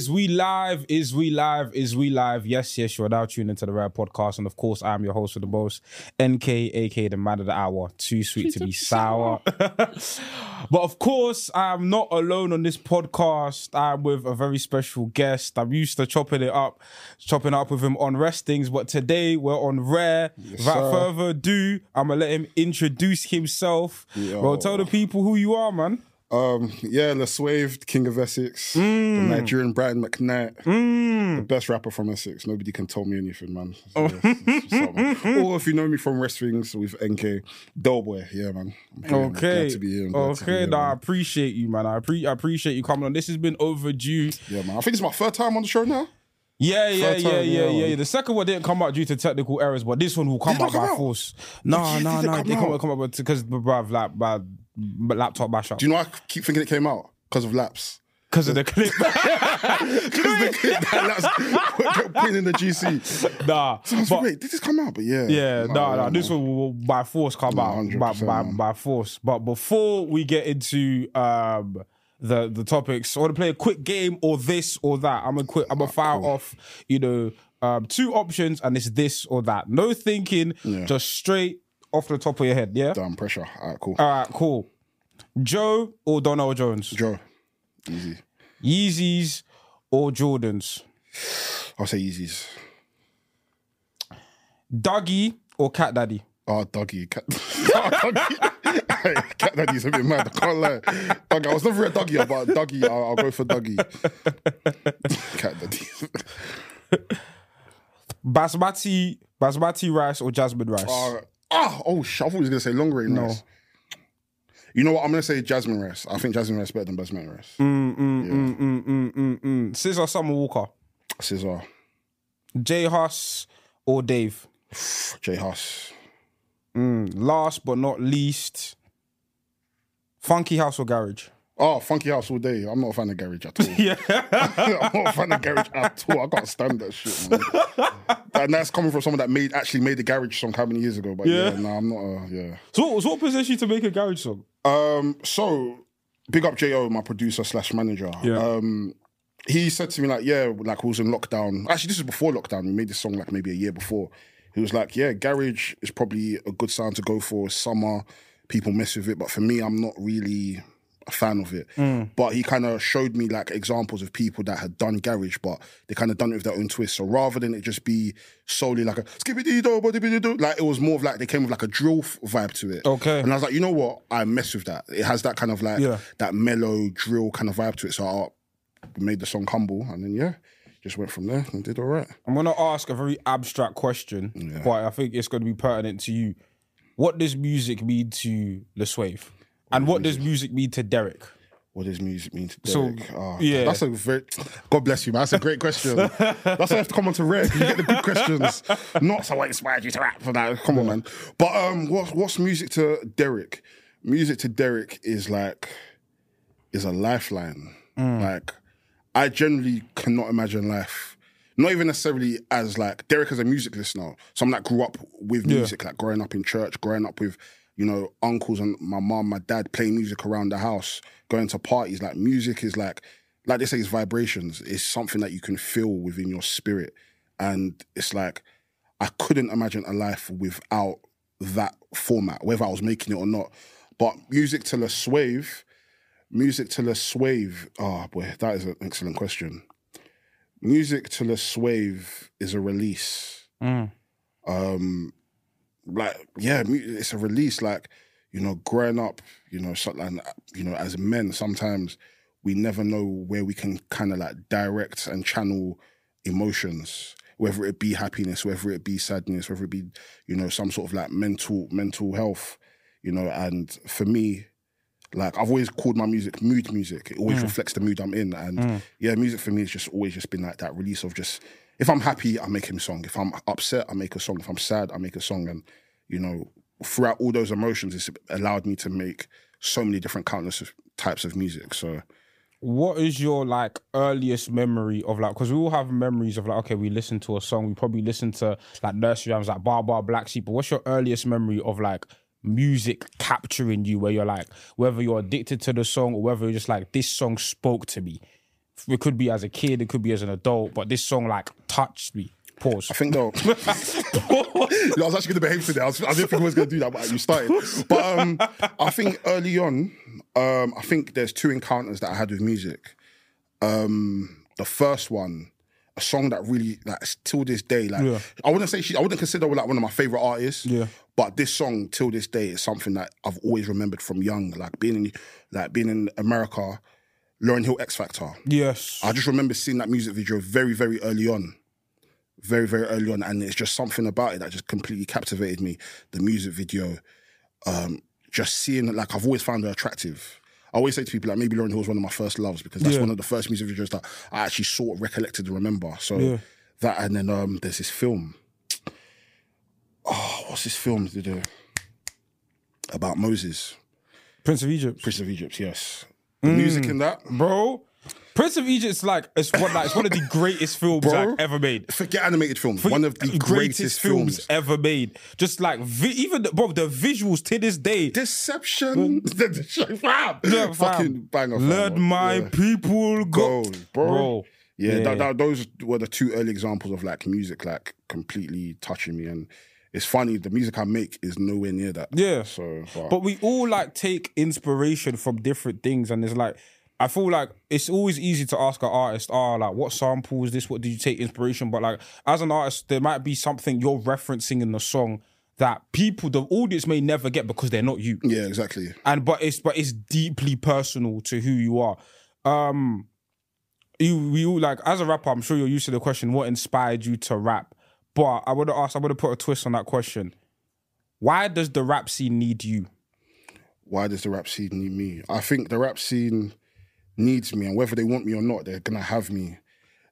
Is we live? Is we live? Is we live? Yes, yes, you're now tuned into the Rare Podcast. And of course, I am your host for the most, NK, aka the man of the hour. Too sweet to be sour. but of course, I'm not alone on this podcast. I'm with a very special guest. I'm used to chopping it up, chopping up with him on restings. But today we're on Rare. Without sir. further ado, I'm going to let him introduce himself. Yo. Well, tell the people who you are, man. Um, yeah, La Swave, King of Essex, Mm. the Nigerian Brian McKnight, the best rapper from Essex. Nobody can tell me anything, man. So, yeah, it's- it's up, man. or if you know me from wrestlings with NK, Delboy, yeah, man. Here. Okay. Glad to be here. I'm glad be Okay, nah, I appreciate you, man. I, pre- I appreciate you coming on. This has been overdue. Yeah, man. I think it's my third time on the show now. Yeah, yeah, yeah, time, yeah, yeah. yeah. The second one didn't come out due to technical errors, but this one will come out not by out? force. No, no, no. come It didn't come out? come because, bruv, like, my laptop bash up. Do you know I keep thinking it came out? Because of laps. Because of the clip. Because the clip that laps put in the GC. nah. I was But, like, wait, did this come out? But yeah. yeah, no, yeah, this one will by force come out by, by, by force. But before we get into um the the topics, I want to play a quick game or this or that. I'm gonna quick. I'm gonna fire off. You know, um, two options, and it's this or that. No thinking, just straight off the top of your head. Yeah. Damn pressure. All right, cool. All right. Cool. Joe or Donald Jones? Joe. Easy. Yeezys or Jordans? I'll say Yeezys. Dougie or Cat Daddy? Oh, doggy. Cat, oh, doggy. Hey, cat daddy's a bit mad. I can't lie. Doggy, I was never a doggy, but doggy, I'll, I'll go for doggy. cat daddy. Basmati, basmati rice or jasmine rice? Uh, ah, oh, sh- I thought he was going to say long grain rice. You know what? I'm going to say jasmine rice. I think jasmine rice is better than basmati rice. Mm, mm, mm, mm, mm, mm, mm. SZA Summer Walker. SZA. J Hus or Dave? J Hus. Mm, last but not least, Funky House or Garage? Oh, funky house all day. I'm not a fan of garage at all. Yeah. I'm not a fan of garage at all. I can't stand that shit, man. and that's coming from someone that made actually made the garage song how many years ago? But yeah, Yeah. no, I'm not. A, yeah. So, so what possessed you to make a garage song? Um, so big up Jo, my producer slash manager. Yeah. Um, he said to me like, yeah, like we was in lockdown. Actually, this is before lockdown. We made this song like maybe a year before. He was like, yeah, garage is probably a good sound to go for. Summer, people mess with it, but for me, I'm not really a fan of it. Mm. But he kind of showed me like examples of people that had done garage, but they kind of done it with their own twist. So rather than it just be solely like a skibbity do like it was more of like they came with like a drill vibe to it. Okay. And I was like, you know what? I mess with that. It has that kind of like Yeah. that mellow drill kind of vibe to it. So I made the song humble, and then yeah, just went from there and did all right. I'm gonna ask a very abstract question, but I think it's gonna be pertinent to you. What does music mean to La Swave? And what does music mean to Derek? What does music mean to So, Derek? Oh, yeah. that's a very. God bless you, man. That's a great question. that's why I have to come on to Rare. You get the good questions, not so what inspired you to rap for that. Come on, man. But um, what's what's music to Derek? Music to Derek is like is a lifeline. Like I generally cannot imagine life. Not even necessarily as like Derek as a music listener. Someone that grew up with music, like growing up in church, growing up with, you know, uncles and my mom, my dad playing music around the house, going to parties. Like music is like, like they say, it's vibrations. It's something that you can feel within your spirit. And it's like, I couldn't imagine a life without that format, whether I was making it or not. But music to the swave, music to the swave. Oh boy, that is an excellent question. Music to the swave is a release. Um, like yeah, it's a release. Like you know, growing up, you know, so, and uh, you know, as men, sometimes we never know where we can kind of like direct and channel emotions, whether it be happiness, whether it be sadness, whether it be you know some sort of like mental mental health, you know. And for me, like I've always called my music mood music. It always hmm. reflects the mood I'm in. And hmm. yeah, music for me has just always just been like that release of just if I'm happy, I make him a song. If I'm upset, I make a song. If I'm sad, I make a song. And you know, throughout all those emotions, it's allowed me to make so many different countless of types of music. So What is your like earliest memory of like? Because we all have memories of like, okay, we listen to a song, we probably listen to like nursery rhymes, like Bar Bar Black Sheep. But what's your earliest memory of like music capturing you, where you're like, whether you're addicted to the song or whether you're just like, this song spoke to me It could be as a kid, it could be as an adult, but this song like touched me. Pause. I think though, I was actually going to behave today. I, was, I didn't think I was going to do that, but you started. But um, I think early on, um, I think there's two encounters that I had with music. Um, the first one, a song that really, like, till this day, like, Yeah. I wouldn't say she, I wouldn't consider her like one of my favorite artists. Yeah. But this song, till this day, is something that I've always remembered from young, like being in, like being in America, Lauryn Hill Ex-Factor. yes. I just remember seeing that music video very, very early on. Very, very early on. And it's just something about it that just completely captivated me. The music video, um, just seeing it, like I've always found her attractive. I always say to people, like maybe Lauryn Hill was one of my first loves because that's Yeah. one of the first music videos that I actually sort of recollected and remember. So Yeah. that, and then um, there's this film. Oh, what's this film? About Moses, Prince of Egypt. Prince of Egypt, yes. The mm. music in that, Bro. Prince of Egypt's like it's one like it's one of the greatest films Bro. like ever made. forget animated films, one of the greatest, films ever made. Just like vi- even the, bro, the visuals to this day. Deception. fam. Yeah, fam. Fucking banger. fam. Let my Yeah. people go, Go, bro. Yeah, Yeah. That, that, those were the two early examples of like music like completely touching me. And it's funny, the music I make is nowhere near that. Yeah. So, but, But we all like take inspiration from different things, and it's like I feel like it's always easy to ask an artist, "Ah, like what sample is this? What did you take inspiration?" But like as an artist, there might be something you're referencing in the song that people, the audience, may never get because they're not you. yeah, exactly. and but it's but it's deeply personal to who you are. Um, you you like as a rapper, I'm sure you're used to the question, what inspired you to rap? But I would have asked, I would have put a twist on that question. Why does the rap scene need you? Why does the rap scene need me? I think the rap scene needs me, and whether they want me or not, they're gonna have me.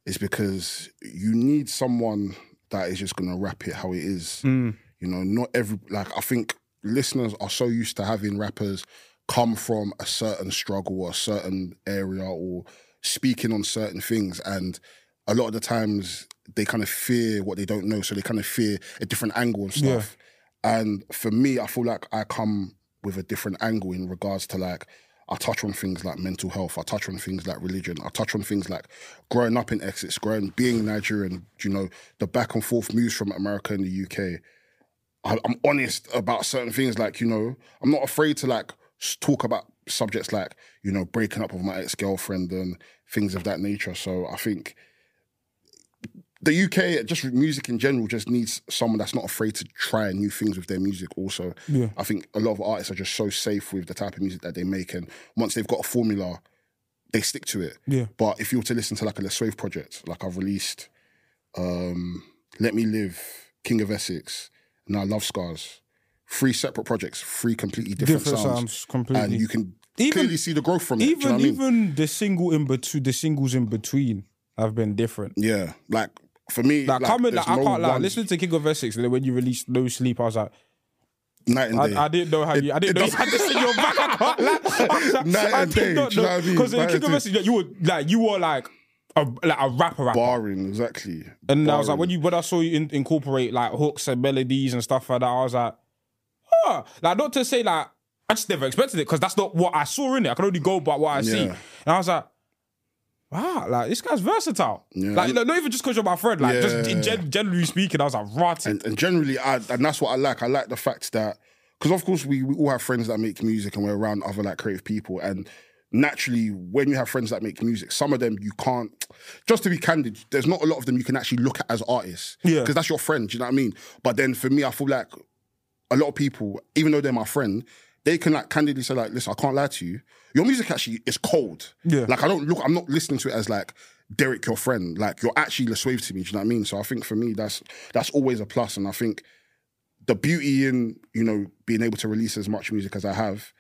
Is because you need someone that is just gonna rap it how it is. Mm. You know, not every like I think listeners are so used to having rappers come from a certain struggle or a certain area or speaking on certain things and a lot of the times they kind of fear what they don't know so they kind of fear a different angle of stuff and for me i feel like i come with a different angle in regards to like I touch on things like mental health. I touch on things like religion. I touch on things like growing up in Essex, growing, being Nigerian. You know, the back and forth moves from America and the UK. I, I'm honest about certain things. Like you know, I'm not afraid to like talk about subjects like you know breaking up with my ex girlfriend and things of that nature. So I think the UK, just music in general, just needs someone that's not afraid to try new things with their music. Also, Yeah. I think a lot of artists are just so safe with the type of music that they make, and once they've got a formula, they stick to it. Yeah. But if you were to listen to like a La Swave project, like I've released, um, Let Me Live, King of Essex, now Love Scars, three separate projects, three completely different, Different sounds, sounds completely. and you can Even- clearly see the growth from it. Do you know even I mean? even the single in between, the singles in between have been different. yeah, like for me, Like, coming, there's like I no can't lie. one- Listening to King of Essex, and then when you released No Sleep, I was like, night and day. I, I didn't know how you. I didn't know you had this in your back. I can't. Like, Night I and did day, do you know I mean? Because in King of. Essex, like, you were like you were like a like a rapper rapper. barring exactly. And I was like, when you when I saw you in, incorporate like hooks and melodies and stuff like that, I was like, oh, like not to say like I just never expected it because that's not what I saw in it. I can only go by what I see. And I was like, wow, like this guy's versatile. Yeah. Like not even just because you're my friend, like just Yeah. gen- generally speaking, I was like, right. and, and generally, I and that's what I like. I like the fact that because of course we, we all have friends that make music and we're around other like creative people and naturally when you have friends that make music some of them you can't just to be candid there's not a lot of them you can actually look at as artists Yeah. because that's your friend do you know what i mean but then for me i feel like a lot of people even though they're my friend they can like candidly say like listen i can't lie to you your music actually is cold. Yeah. like i don't look i'm not listening to it as like derek your friend. Like you're actually Wave to me do you know what i mean? So i think for me that's that's always a plus. And i think the beauty in you know being able to release as much music as I have,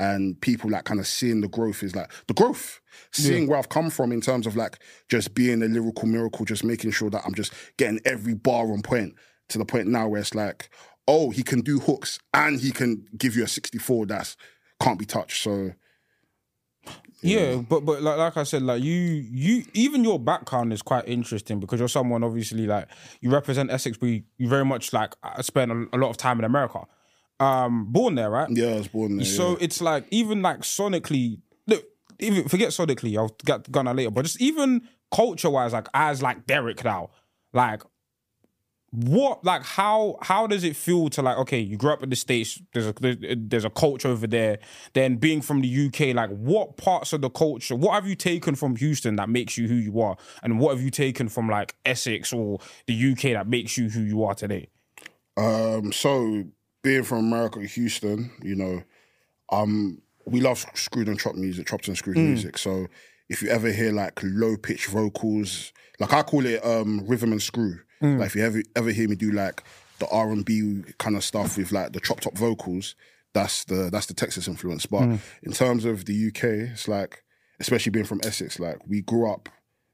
and people like kind of seeing the growth is like the growth, seeing where I've come from in terms of like just being a lyrical miracle, just making sure that I'm just getting every bar on point to the point now where it's like, oh, he can do hooks and he can give you a 64 that's can't be touched. So Yeah, but but like like I said, like you you even your background is quite interesting because you're someone obviously like you represent Essex, but you, you very much like uh, spent a, a lot of time in America. Um, born there, right? yeah, I was born there. So yeah. it's like even like sonically, look, even forget sonically, I'll get gonna later, but just even culture wise, like as like Derek now, like what like how how does it feel to like okay you grew up in the states there's a there's a culture over there then being from the uk like what parts of the culture what have you taken from houston that makes you who you are and what have you taken from like essex or the uk that makes you who you are today Um, so being from America, Houston, you know, um, we love screwed and chopped music, chopped and screwed music. So if you ever hear like low pitch vocals, like I call it um rhythm and screw. Mm. Like if you ever ever hear me do like the R and B kind of stuff with like the chopped up vocals, that's the that's the Texas influence. But mm. in terms of the UK, it's like especially being from Essex, like we grew up,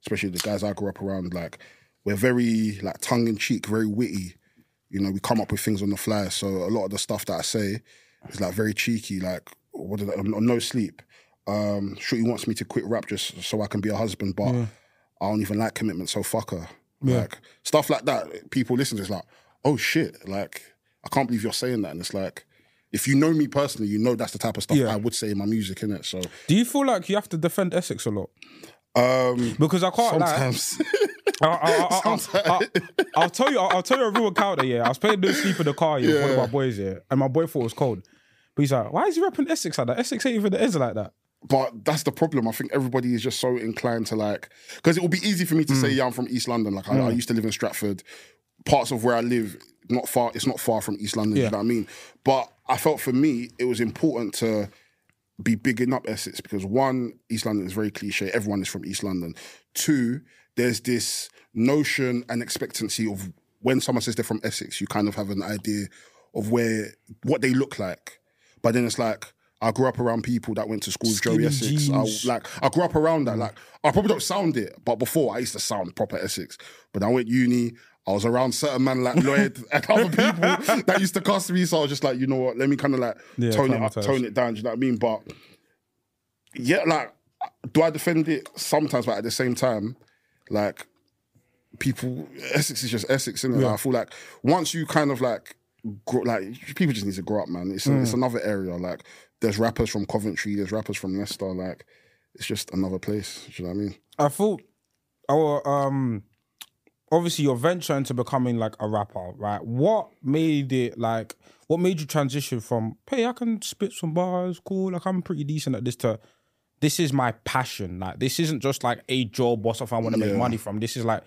especially the guys I grew up around, like we're very like tongue in cheek, very witty you know, we come up with things on the fly. So a lot of the stuff that I say is like very cheeky, like what did I, on no sleep. Um, Shorty wants me to quit rap just so I can be a husband, but I don't even like commitment, so fuck her. Like stuff like that. People listen to it's like, oh shit, like I can't believe you're saying that. And it's like, if you know me personally, you know that's the type of stuff Yeah. I would say in my music, innit? So do you feel like you have to defend essex a lot um because i can't sometimes I'll, I'll, I'll, I'll, I'll tell you. I'll, I'll tell you a real encounter. Yeah, I was playing No Sleep in the car. Yeah, with one of my boys. Yeah, and my boy thought it was cold. But he's like, "Why is he rapping Essex like that? Essex ain't even the ends like that." But that's the problem. I think everybody is just so inclined to like, because it will be easy for me to say, mm. yeah, I'm from East London. Like, I, I mm. used to live in Stratford. Parts of where I live, not far. It's not far from East London. Yeah. You know what I mean? But I felt for me, it was important to be bigging up Essex because one, East London is very cliche. Everyone is from East London. Two, there's this notion and expectancy of when someone says they're from Essex, you kind of have an idea of where what they look like. But then it's like I grew up around people that went to school with Joey Essex. jeans. I, like I grew up around that. Like I probably don't sound it, but before I used to sound proper Essex. But I went uni. I was around certain man like Lloyd and other people that used to cuss me. So I was just like, you know what? Let me kind of like Yeah, tone it up, tone it down. Do you know what I mean? But yeah, like, do I defend it sometimes? But at the same time, like, people, Essex is just Essex, isn't it? Like, I feel like once you kind of like, grow, like people just need to grow up, man. It's Mm. it's another area. Like, there's rappers from Coventry, there's rappers from Leicester. Like, it's just another place. Do you know what I mean? I thought our um obviously your venture into becoming like a rapper, right? What made it like what made you transition from hey, I can spit some bars, cool, like I'm pretty decent at this to this is my passion. Like this isn't just like a job or something I want to make money from. This is like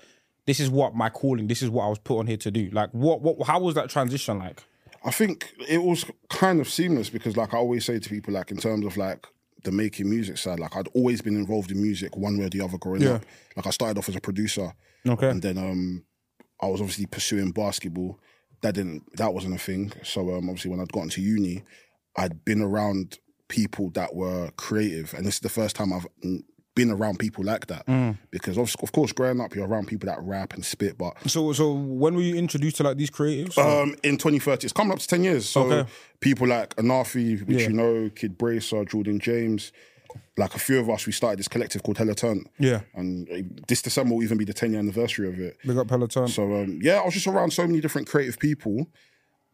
this is what my calling, this is what I was put on here to do. Like what what how was that transition like? I think it was kind of seamless because, like I always say to people, like in terms of like the making music side, like I'd always been involved in music one way or the other growing Yeah. up. Like I started off as a producer, Okay. and then um, I was obviously pursuing basketball. That didn't, that wasn't a thing. So um, obviously when I'd gotten to uni, I'd been around people that were creative, and this is the first time I've been around people like that. Mm. Because of, of course, growing up, you're around people that rap and spit, but So so when were you introduced to like these creatives? um, in 2030. It's coming up to 10 years. So Okay. people like Anafi, which Yeah. you know, Kid Bracer, Jordan James, like a few of us, we started this collective called Turn. yeah. And uh, this December will even be the 10 year anniversary of it. Big up Peloton. So um, yeah, I was just around so many different creative people.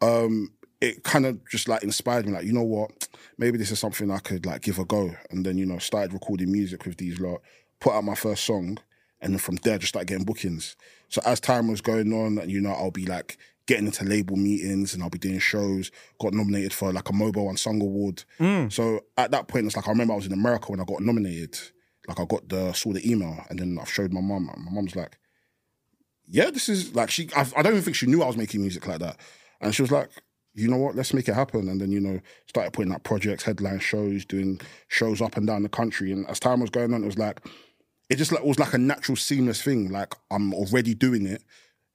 Um, it kind of just like inspired me, like, you know what, maybe this is something I could like give a go. And then, you know, started recording music with these lot, put out my first song, and then from there just started getting bookings. So as time was going on, and you know, I'll be like getting into label meetings and I'll be doing shows, got nominated for like a MOBO UnSung Award. Mm. So at that point, it's like I remember I was in America when I got nominated. Like I got the saw the email and then I showed my mum. and My mum's like, yeah, this is like she. I, I don't even think she knew I was making music like that, and she was like, you know what, let's make it happen. And then you know started putting out projects, headline shows, doing shows up and down the country. And as time was going on, it was like it just like was like a natural, seamless thing. Like I'm already doing it,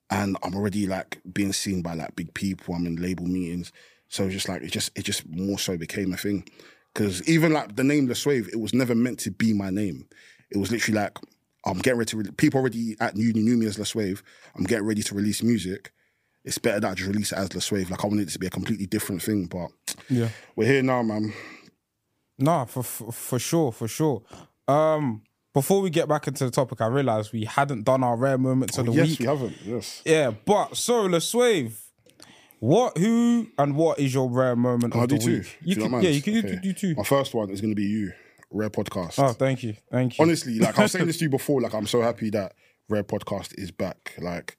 and I'm already like being seen by like big people. I'm in label meetings, so just like it just it just more so became a thing. Because even like the name The Swave, it was never meant to be my name. It was literally like I'm getting ready to. Re- people already at uni knew me as La Swave. I'm getting ready to release music. It's better that I just release it as La Swave. Like I wanted it to be a completely different thing, but yeah. we're here now, man. Nah, for, for for sure, for sure. Um, before we get back into the topic, I realized we hadn't done our rare moments of the Oh, yes, week. we haven't. Yes. Yeah, but so La Swave, what, who, and what is your rare moment Can I of do the two? week? If You don't can, yeah, you can, Okay. can do two. My first one is going to be you. Rare Podcast. Oh, thank you, thank you. Honestly, like I was saying this to you before, like I'm so happy that Rare Podcast is back. Like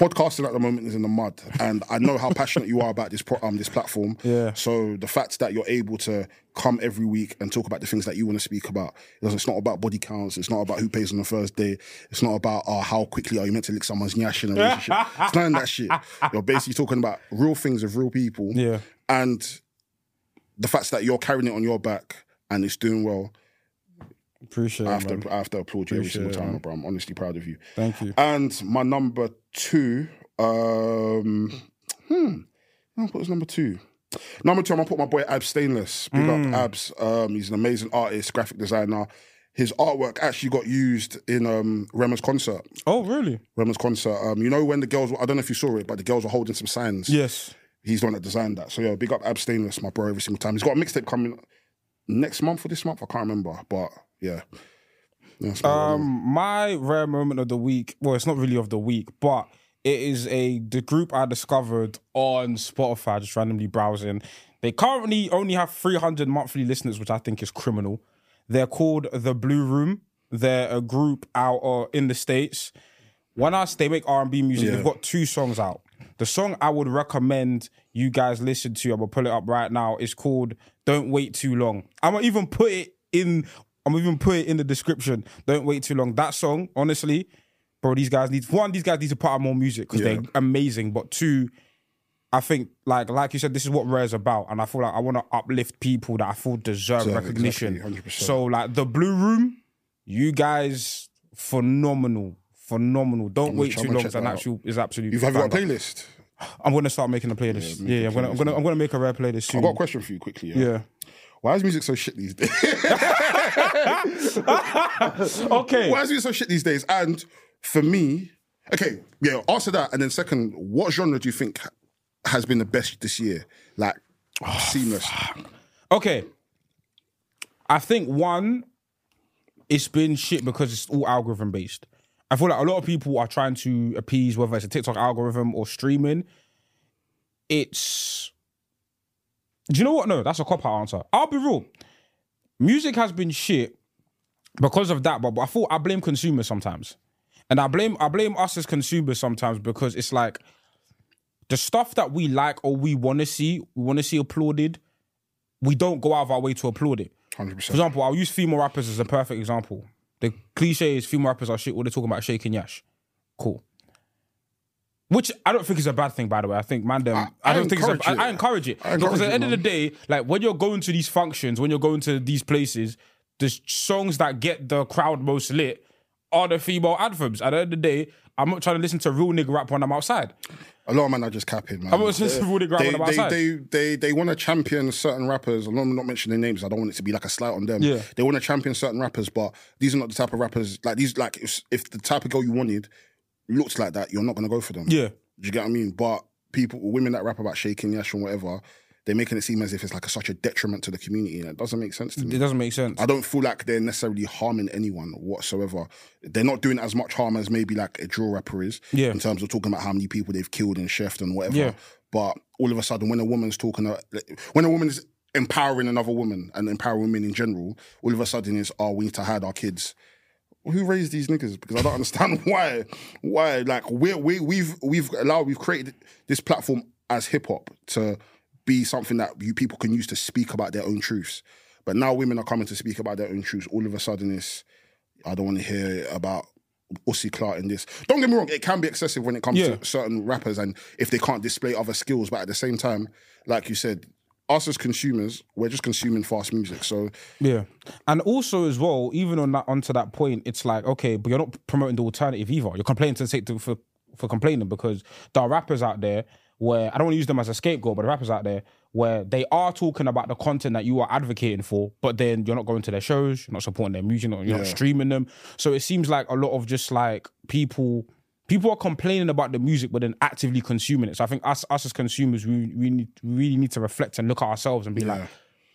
podcasting at the moment is in the mud, and I know how passionate you are about this pro- um this platform. Yeah. So the fact that you're able to come every week and talk about the things that you want to speak about, it's not about body counts. It's not about who pays on the first day. It's not about uh, how quickly are you meant to lick someone's nyash in a relationship. it's none of that shit. You're basically talking about real things of real people. Yeah. And the fact that you're carrying it on your back and it's doing well, Appreciate I it, have, man. to, I have to applaud you every single time, man. bro. I'm honestly proud of you. Thank you. And my number two, um, hmm, put as number two. Number two, I'm gonna put my boy Abs Stainless. Big Mm. up Abs. Um, he's an amazing artist, graphic designer. His artwork actually got used in um, Rema's concert. Oh, really? Rema's concert. Um, you know when the girls, were, I don't know if you saw it, but the girls were holding some signs. Yes. He's the one that designed that. So yeah, big up Abs Stainless, my bro, every single time. He's got a mixtape coming next month or this month. I can't remember, but yeah. That's my Um, my rare moment of the week. Well, it's not really of the week, but it is a the group I discovered on Spotify, just randomly browsing. They currently only have 300 monthly listeners, which I think is criminal. They're called the Blue Room. They're a group out uh, in the states. When us, they make R and B music. Yeah. They've got two songs out. The song I would recommend you guys listen to, I'm gonna pull it up right now. Is called "Don't Wait Too Long." I'm gonna even put it in. I'm even put it in the description. Don't wait too long. That song, honestly, bro. These guys need one. These guys need to put out more music because Yeah. they're amazing. But two, I think like like you said, this is what Rare's about, and I feel like I want to uplift people that I feel deserve Deserve, recognition. exactly, So like the Blue Room, you guys phenomenal, phenomenal. Don't wait too I'm long. It's an actual is absolutely. You've have got a playlist? I'm gonna start making a playlist. Yeah, make a I'm gonna I'm gonna I'm gonna make a rare playlist soon. I've got a question for you quickly. Yeah. yeah. Why is music so shit these days? Okay. Why is music so shit these days? And for me, okay, yeah, answer that. And then second, what genre do you think has been the best this year? Like oh, seamless. Okay. I think one, it's been shit because it's all algorithm based. I feel like a lot of people are trying to appease whether it's a TikTok algorithm or streaming. It's do you know what? No, that's a cop out answer. I'll be real. Music has been shit because of that, but, but I thought I blame consumers sometimes. And I blame I blame us as consumers sometimes because it's like the stuff that we like or we want to see, we want to see applauded, we don't go out of our way to applaud it. Hundred For example, I'll use female rappers as a perfect example. The cliche is female rappers are shit. What they're talking about shaking yash. Cool. Which I don't think is a bad thing, by the way. I think man, them. I, I don't think it's encourage a, I, it. I encourage it I because at the end of the day, like when you're going to these functions, when you're going to these places, the songs that get the crowd most lit are the female anthems. At the end of the day, I'm not trying to listen to real nigga rap when I'm outside. A lot of men are just capping, man. I'm not listening to real nigga rap they, when I'm they, outside. they, they, they want to champion certain rappers. I'm not, not mentioning names. I don't want it to be like a slight on them. Yeah. They want to champion certain rappers, but these are not the type of rappers. Like these, like if, if the type of girl you wanted looks like that, you're not going to go for them. Yeah. Do you get what I mean? But people, women that rap about shaking yash and whatever, they're making it seem as if it's like a, such a detriment to the community, and it doesn't make sense to me. It doesn't make sense. I don't feel like they're necessarily harming anyone whatsoever. They're not doing as much harm as maybe like a drill rapper is. Yeah. In terms of talking about how many people they've killed and chefed and whatever. Yeah. But all of a sudden, when a woman's talking, uh, when a woman is empowering another woman and empowering women in general, all of a sudden it's oh we need to hide our kids. Who raised these niggas? Because I don't understand why. Why? Like we we we've we've allowed we've created this platform as hip hop to be something that you people can use to speak about their own truths. But now women are coming to speak about their own truths. All of a sudden, it's I don't want to hear about Ussy Clark in this. Don't get me wrong; it can be excessive when it comes Yeah. to certain rappers, and if they can't display other skills. But at the same time, like you said, us as consumers, we're just consuming fast music. So Yeah, and also as well, even on that onto that point, it's like okay, but you're not promoting the alternative either. You're complaining to take to, for for complaining because there are rappers out there where I don't want to use them as a scapegoat, but the rappers out there where they are talking about the content that you are advocating for, but then you're not going to their shows, you're not supporting their music, you're not Yeah. streaming them. So it seems like a lot of just like people. People are complaining about the music, but then actively consuming it. So I think us, us as consumers, we we need, really need to reflect and look at ourselves and be like,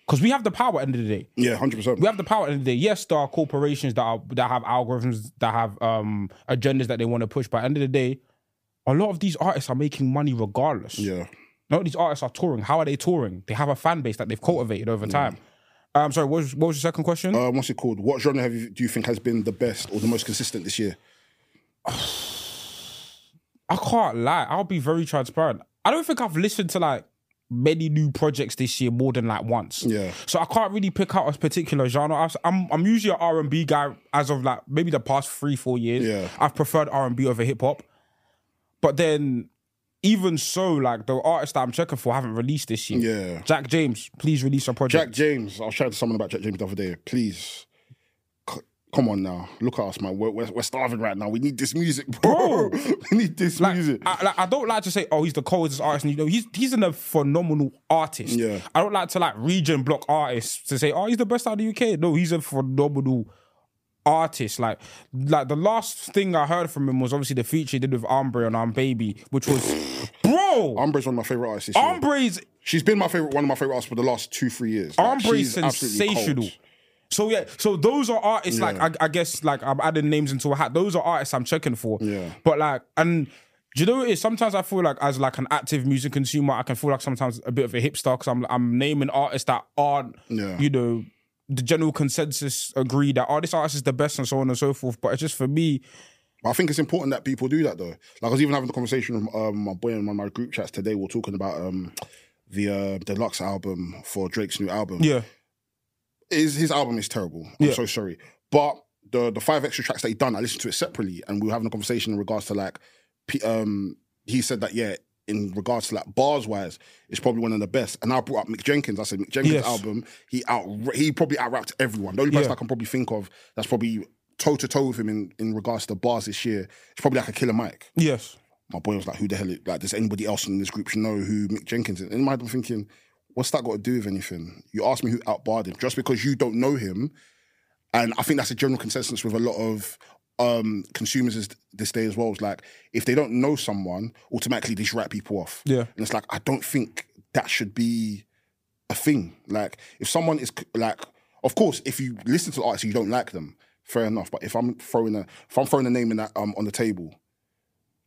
because we have the power at the end of the day yeah, hundred percent. we have the power at the end of the day. Yes, there are corporations that are that have algorithms that have um agendas that they want to push, but at the end of the day, a lot of these artists are making money regardless. Yeah, of these artists are touring. How are they touring? They have a fan base that they've cultivated over time. I'm sorry. What was, what was your second question? Uh, what's it called? What genre have you, do you think has been the best or the most consistent this year? I can't lie. I'll be very transparent. I don't think I've listened to like many new projects this year more than like once. Yeah. So I can't really pick out a particular genre. I'm I'm usually an R and B guy as of like maybe the past three four years. Yeah. I've preferred R and B over hip hop, but then even so, like the artists that I'm checking for haven't released this year. Yeah. Jack James, please release a project. Jack James. I was chatting to someone about Jack James the other day. Please. Come on now, look at us, man. We're, we're, we're starving right now. We need this music, bro. we need this Like, music. I, like, I don't like to say, oh, he's the coldest artist. You know, he's he's a phenomenal artist. Yeah. I don't like to like region block artists to say, oh, he's the best out of the UK. No, he's a phenomenal artist. Like, like the last thing I heard from him was obviously the feature he did with Ombre on I'm Baby, which was, bro, Umbre's one of my favorite artists. Ombre's She's been my favorite, one of my favorite artists for the last two, three years. Like, Ombre's sensational. cold. So yeah, so those are artists like I, I guess like I'm adding names into a hat. Those are artists I'm checking for. Yeah. But like and do you know what it is? Sometimes I feel like as like an active music consumer, I can feel like sometimes a bit of a hipster because I'm I'm naming artists that aren't Yeah. you know the general consensus agree that oh this artist is the best and so on and so forth. But it's just for me, I think it's important that people do that though. Like I was even having a conversation with um, my boy in one of my group chats today. We are talking about um, the uh, deluxe album for Drake's new album. yeah, His his album is terrible. I'm Yeah. so sorry. But the the five extra tracks that he done, I listened to it separately, and we were having a conversation in regards to like, P- um, he said that yeah, in regards to like bars wise, it's probably one of the best. And I brought up Mick Jenkins. I said Mick Jenkins' Yes. album, he out he probably out rapped everyone. The only person Yeah. I can probably think of that's probably toe to toe with him in in regards to bars this year, it's probably like a Killer Mike. yes, My boy was like, "Who the hell? Is, like, does anybody else in this group know who Mick Jenkins is?" In my head, I'm thinking, "What's that got to do with anything?" You ask me who outbarred him just because you don't know him, and I think that's a general consensus with a lot of um consumers is this day as well. Is like if they don't know someone, automatically they just write people off. Yeah. and it's like I don't think that should be a thing. Like if someone is like, of course, if you listen to the artist, and you don't like them, fair enough. But if I'm throwing a if I'm throwing a name in that um on the table,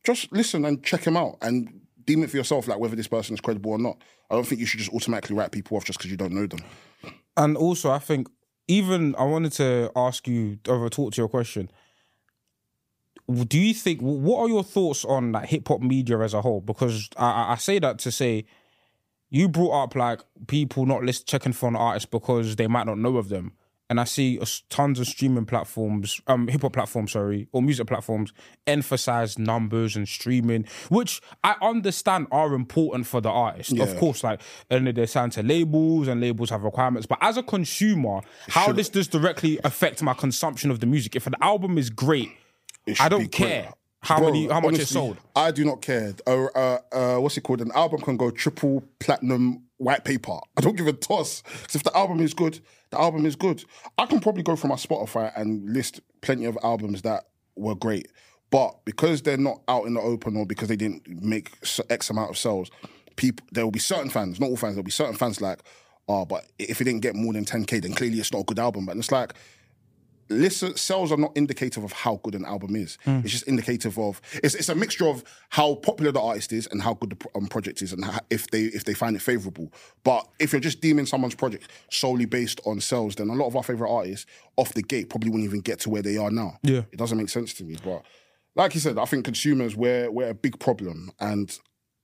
just listen and check him out and deem it for yourself, like whether this person is credible or not. I don't think you should just automatically write people off just because you don't know them. and also I think even I wanted to ask you over talk to your question. do you think what are your thoughts on like hip hop media as a whole? Because I, I- I say that to say you brought up like people not list checking for an artist because they might not know of them, and I see tons of streaming platforms, um, hip hop platforms, sorry, or music platforms emphasize numbers and streaming, which I understand are important for the artist. Of course, like and they're signed to labels and labels have requirements. But as a consumer, how should- does this directly affect my consumption of the music? If an album is great. I don't great. care how Bro, many how much it honestly, sold. I do not care. Uh, uh, uh, what's it called? An album can go triple platinum white paper. I don't give a toss. 'Cause if the album is good, the album is good. I can probably go through my Spotify and list plenty of albums that were great. But because they're not out in the open or because they didn't make X amount of sales, people there will be certain fans, not all fans, there'll be certain fans like, oh, but if it didn't get more than 10k, then clearly it's not a good album. But it's like, listen, sales are not indicative of how good an album is. It's just indicative of it's, it's a mixture of how popular the artist is and how good the um, project is, and how, if they if they find it favorable. But if you're just deeming someone's project solely based on sales, then a lot of our favorite artists off the gate probably wouldn't even get to where they are now. Yeah. it doesn't make sense to me. But like you said, I think consumers we're we're a big problem, and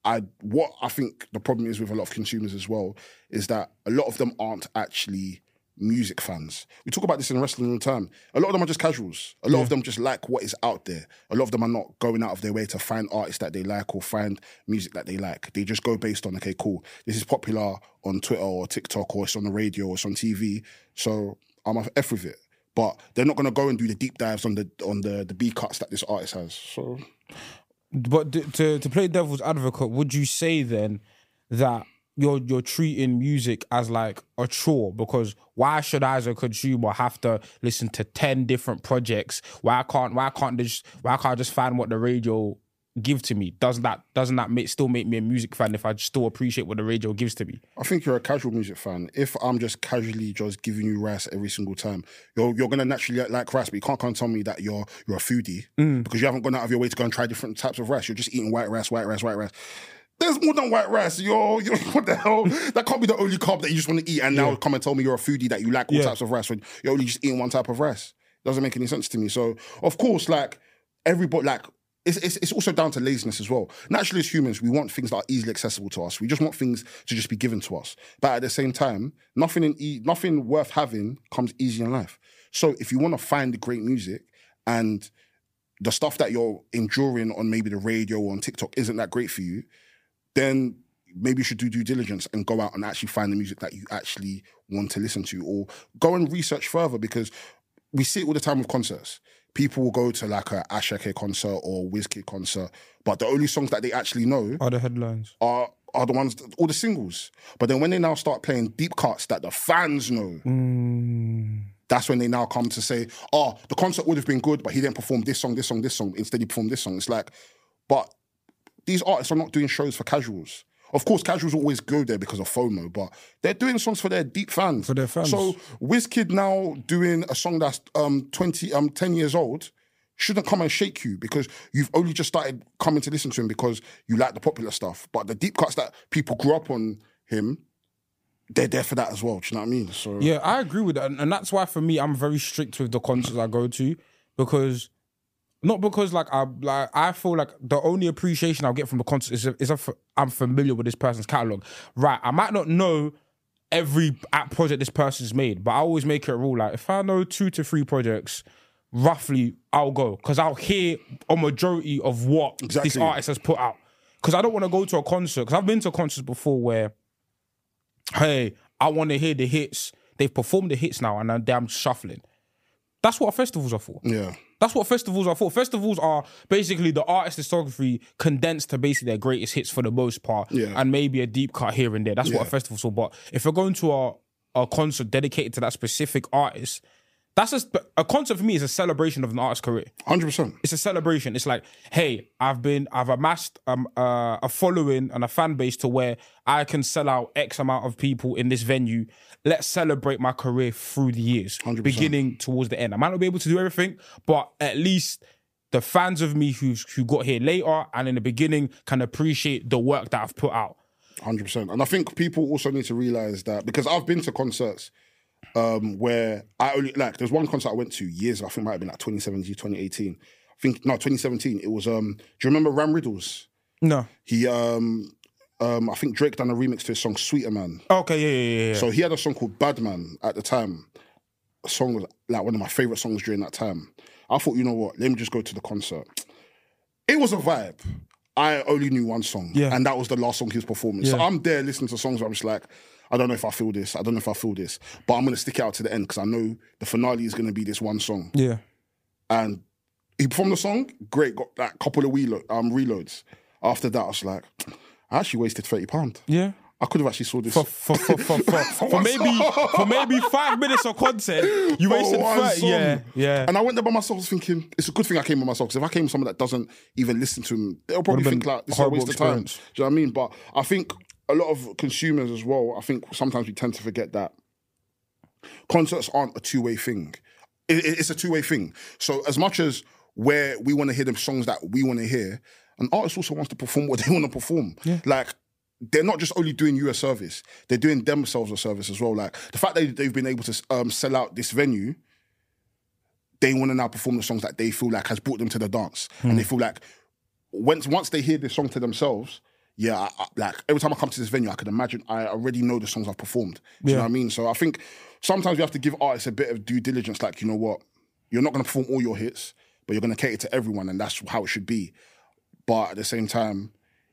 I what I think the problem is with a lot of consumers as well is that a lot of them aren't actually music fans. We talk about this in wrestling all the time. A lot of them are just casuals. A lot of them just like what is out there. A lot of them are not going out of their way to find artists that they like or find music that they like. They just go based on, okay, cool, this is popular on Twitter or TikTok or it's on the radio or it's on TV. So I'm a F with it. But they're not gonna go and do the deep dives on the on the the B cuts that this artist has. So But to to play devil's advocate, would you say then that you're you're treating music as like a chore? Because why should I as a consumer have to listen to ten different projects? Why can't why can't just why can't I just find what the radio give to me? Doesn't that doesn't that make, still make me a music fan if I still appreciate what the radio gives to me? I think you're a casual music fan. If I'm just casually just giving you rice every single time, you're you're gonna naturally like, rice, but you can't come and tell me that you're you're a foodie mm. because you haven't gone out of your way to go and try different types of rice. You're just eating white rice, white rice, white rice. There's more than white rice. You're what the hell? That can't be the only carb that you just want to eat. And now Yeah. come and tell me you're a foodie that you like all Yeah. types of rice when you're only just eating one type of rice. Doesn't make any sense to me. So of course, like everybody, like it's, it's it's also down to laziness as well. Naturally, as humans, we want things that are easily accessible to us. We just want things to just be given to us. But at the same time, nothing in e- nothing worth having comes easy in life. So if you want to find the great music and the stuff that you're enduring on maybe the radio or on TikTok isn't that great for you, then maybe you should do due diligence and go out and actually find the music that you actually want to listen to or go and research further because we see it all the time with concerts. People will go to like a Asake concert or Wizkid concert, but the only songs that they actually know Are the headlines? are are the ones, all the singles. But then when they now start playing deep cuts that the fans know, mm. that's when they now come to say, oh, the concert would have been good, but he didn't perform this song, this song, this song. Instead, he performed this song. It's like, but these artists are not doing shows for casuals. Of course, casuals always go there because of FOMO, but they're doing songs for their deep fans. For their fans. So Wizkid now doing a song that's um 20, um 10 years old shouldn't come and shake you because you've only just started coming to listen to him because you like the popular stuff. But the deep cuts that people grew up on him, they're there for that as well. Do you know what I mean? So Yeah, I agree with that, and, and that's why for me, I'm very strict with the concerts I go to because not because like I like I feel like the only appreciation I'll get from the concert is if, is if I'm familiar with this person's catalog. Right, I might not know every app project this person's made, but I always make it a rule like if I know two to three projects. Roughly, I'll go because I'll hear a majority of what this artist has put out. Because I don't want to go to a concert. Because I've been to concerts before where hey, I want to hear the hits. They've performed the hits now, and I'm damn shuffling. That's what festivals are for. yeah. That's what festivals are for. Festivals are basically the artist discography condensed to basically their greatest hits for the most part, Yeah. and maybe a deep cut here and there. That's what a festival's for. But if you're going to a a concert dedicated to that specific artist, that's a, a concert for me is a celebration of an artist's career Hundred percent. it's a celebration. It's like, hey, I've been, I've amassed um, uh, a following and a fan base to where I can sell out X amount of people in this venue. Let's celebrate my career through the years, 100%. beginning towards the end. I might not be able to do everything, but at least the fans of me who who got here later and in the beginning can appreciate the work that I've put out. Hundred percent, and I think people also need to realize that because I've been to concerts um, where I only like. There's one concert I went to years. ago, I think it might have been like 2017, 2018. I think no, 2017. It was. um Do you remember Ramriddlz? No, He, um, um, I think Drake done a remix to his song "Sweeterman." okay, yeah, yeah, yeah, yeah. So he had a song called "Bad Man" at the time. A song was like one of my favorite songs during that time. I thought, you know what? Let me just go to the concert. It was a vibe. I only knew one song, Yeah. and that was the last song he was performing. So I'm there listening to songs where I'm just like, I don't know if I feel this. I don't know if I feel this, but I'm gonna stick it out to the end because I know the finale is gonna be this one song. yeah. And he performed the song, great. Got that couple of reload, um, reloads. After that, I was like, I actually wasted thirty pound. Yeah. I could have actually saw this. For, for, for, for, for, for maybe for maybe five minutes of content, you wasted one 30. song. Yeah, yeah. And I went there by myself thinking, it's a good thing I came by myself because if I came with someone that doesn't even listen to him, they'll probably think like this is a waste of time. Do you know what I mean? But I think a lot of consumers as well, I think sometimes we tend to forget that concerts aren't a two way thing. It- it- it's a two way thing. So as much as where we want to hear the songs that we want to hear, an artist also wants to perform what they want to perform. Like they're not just only doing you a service; they're doing themselves a service as well. Like the fact that they've been able to um, sell out this venue, they want to now perform the songs that they feel like has brought them to the dance, and they feel like once once they hear this song to themselves. Yeah, I, I- like every time I come to this venue, I can imagine I already know the songs I've performed. Do you know what I mean? So I think sometimes we have to give artists a bit of due diligence. Like, you know what, you're not going to perform all your hits, but you're going to cater to everyone, and that's how it should be. But at the same time,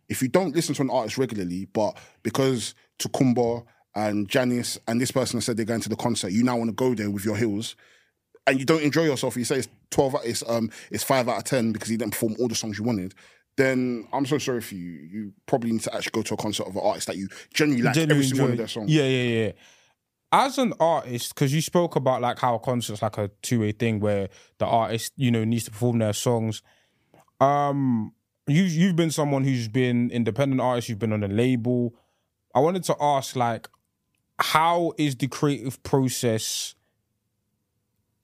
if you don't listen to an artist regularly, but because Tukumba and Janice and this person said they're going to the concert, you now want to go there with your heels, and you don't enjoy yourself. You say it's twelve, out- it's um, it's five out of ten because you didn't perform all the songs you wanted. Then I'm so sorry for you. You probably need to actually go to a concert of an artist that you genuinely like every single one of enjoy their songs. Yeah, yeah, yeah. As an artist, because you spoke about like how a concert's like a two way thing where the artist, you know, needs to perform their songs. Um, you you've been someone who's been independent artist. You've been on a label. I wanted to ask, like, how is the creative process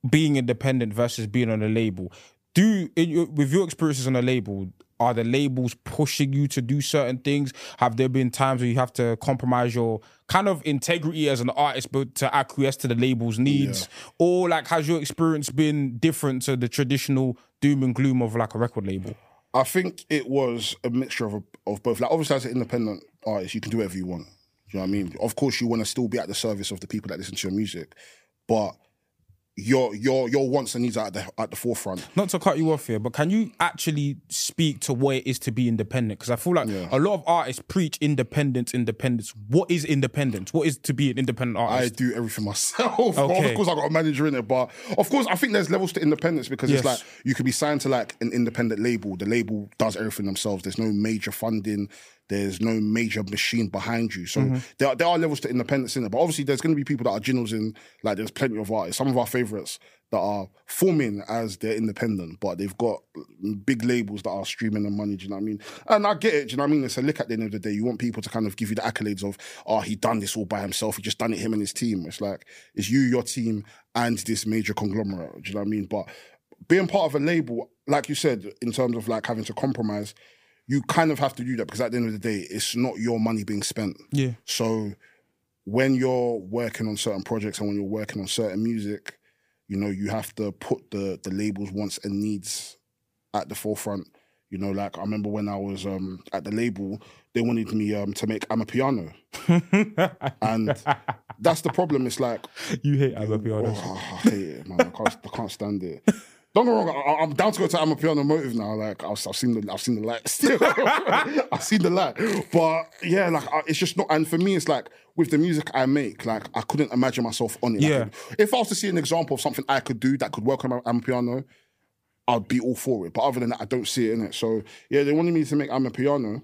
being independent versus being on a label? Do in your, with your experiences on a label, are the labels pushing you to do certain things? Have there been times where you have to compromise your kind of integrity as an artist, but to acquiesce to the label's needs? Or like, has your experience been different to the traditional doom and gloom of like a record label? I think it was a mixture of of both. Like obviously, as an independent artist, you can do whatever you want. Do you know what I mean? Of course, you want to still be at the service of the people that listen to your music, but your your your wants and needs are at the at the forefront. Not to cut you off here, but can you actually speak to what it is to be independent? Because I feel like Yeah. a lot of artists preach independence, independence. What is independence? What is to be an independent artist? I do everything myself. Well, Okay. of course, I got a manager in it, but of course, I think there's levels to independence because it's like you could be signed to like an independent label. The label does everything themselves. There's no major funding. There's no major machine behind you. So Mm-hmm. there, are- there are levels to independence in it. But obviously, there's going to be people that are generals in. Like, there's plenty of artists. Some of our favorites that are forming as they're independent, but they've got big labels that are streaming the money. Do you know what I mean? And I get it. Do you know what I mean? It's a lick at the end of the day. You want people to kind of give you the accolades of, oh, he done this all by himself. He just done it him and his team. It's like it's you, your team, and this major conglomerate. Do you know what I mean? But being part of a label, like you said, in terms of like having to compromise, you kind of have to do that because at the end of the day, it's not your money being spent. Yeah. So when you're working on certain projects and when you're working on certain music, you know, you have to put the the label's wants and needs at the forefront. You know, like I remember when I was um, at the label, they wanted me um, to make amapiano, and that's the problem. It's like you hate amapiano. Oh, I hate it, man. I can't, I can't stand it. Don't me wrong. I, I'm down to go to amapiano motive now. Like I've, I've seen the, I've seen the light. Still, I've seen the light. But yeah, like I, it's just not. And for me, it's like with the music I make, like I couldn't imagine myself on it. Like, Yeah. if I was to see an example of something I could do that could work on my amapiano, I'd be all for it. But other than that, I don't see it in it. So yeah, they wanted me to make amapiano.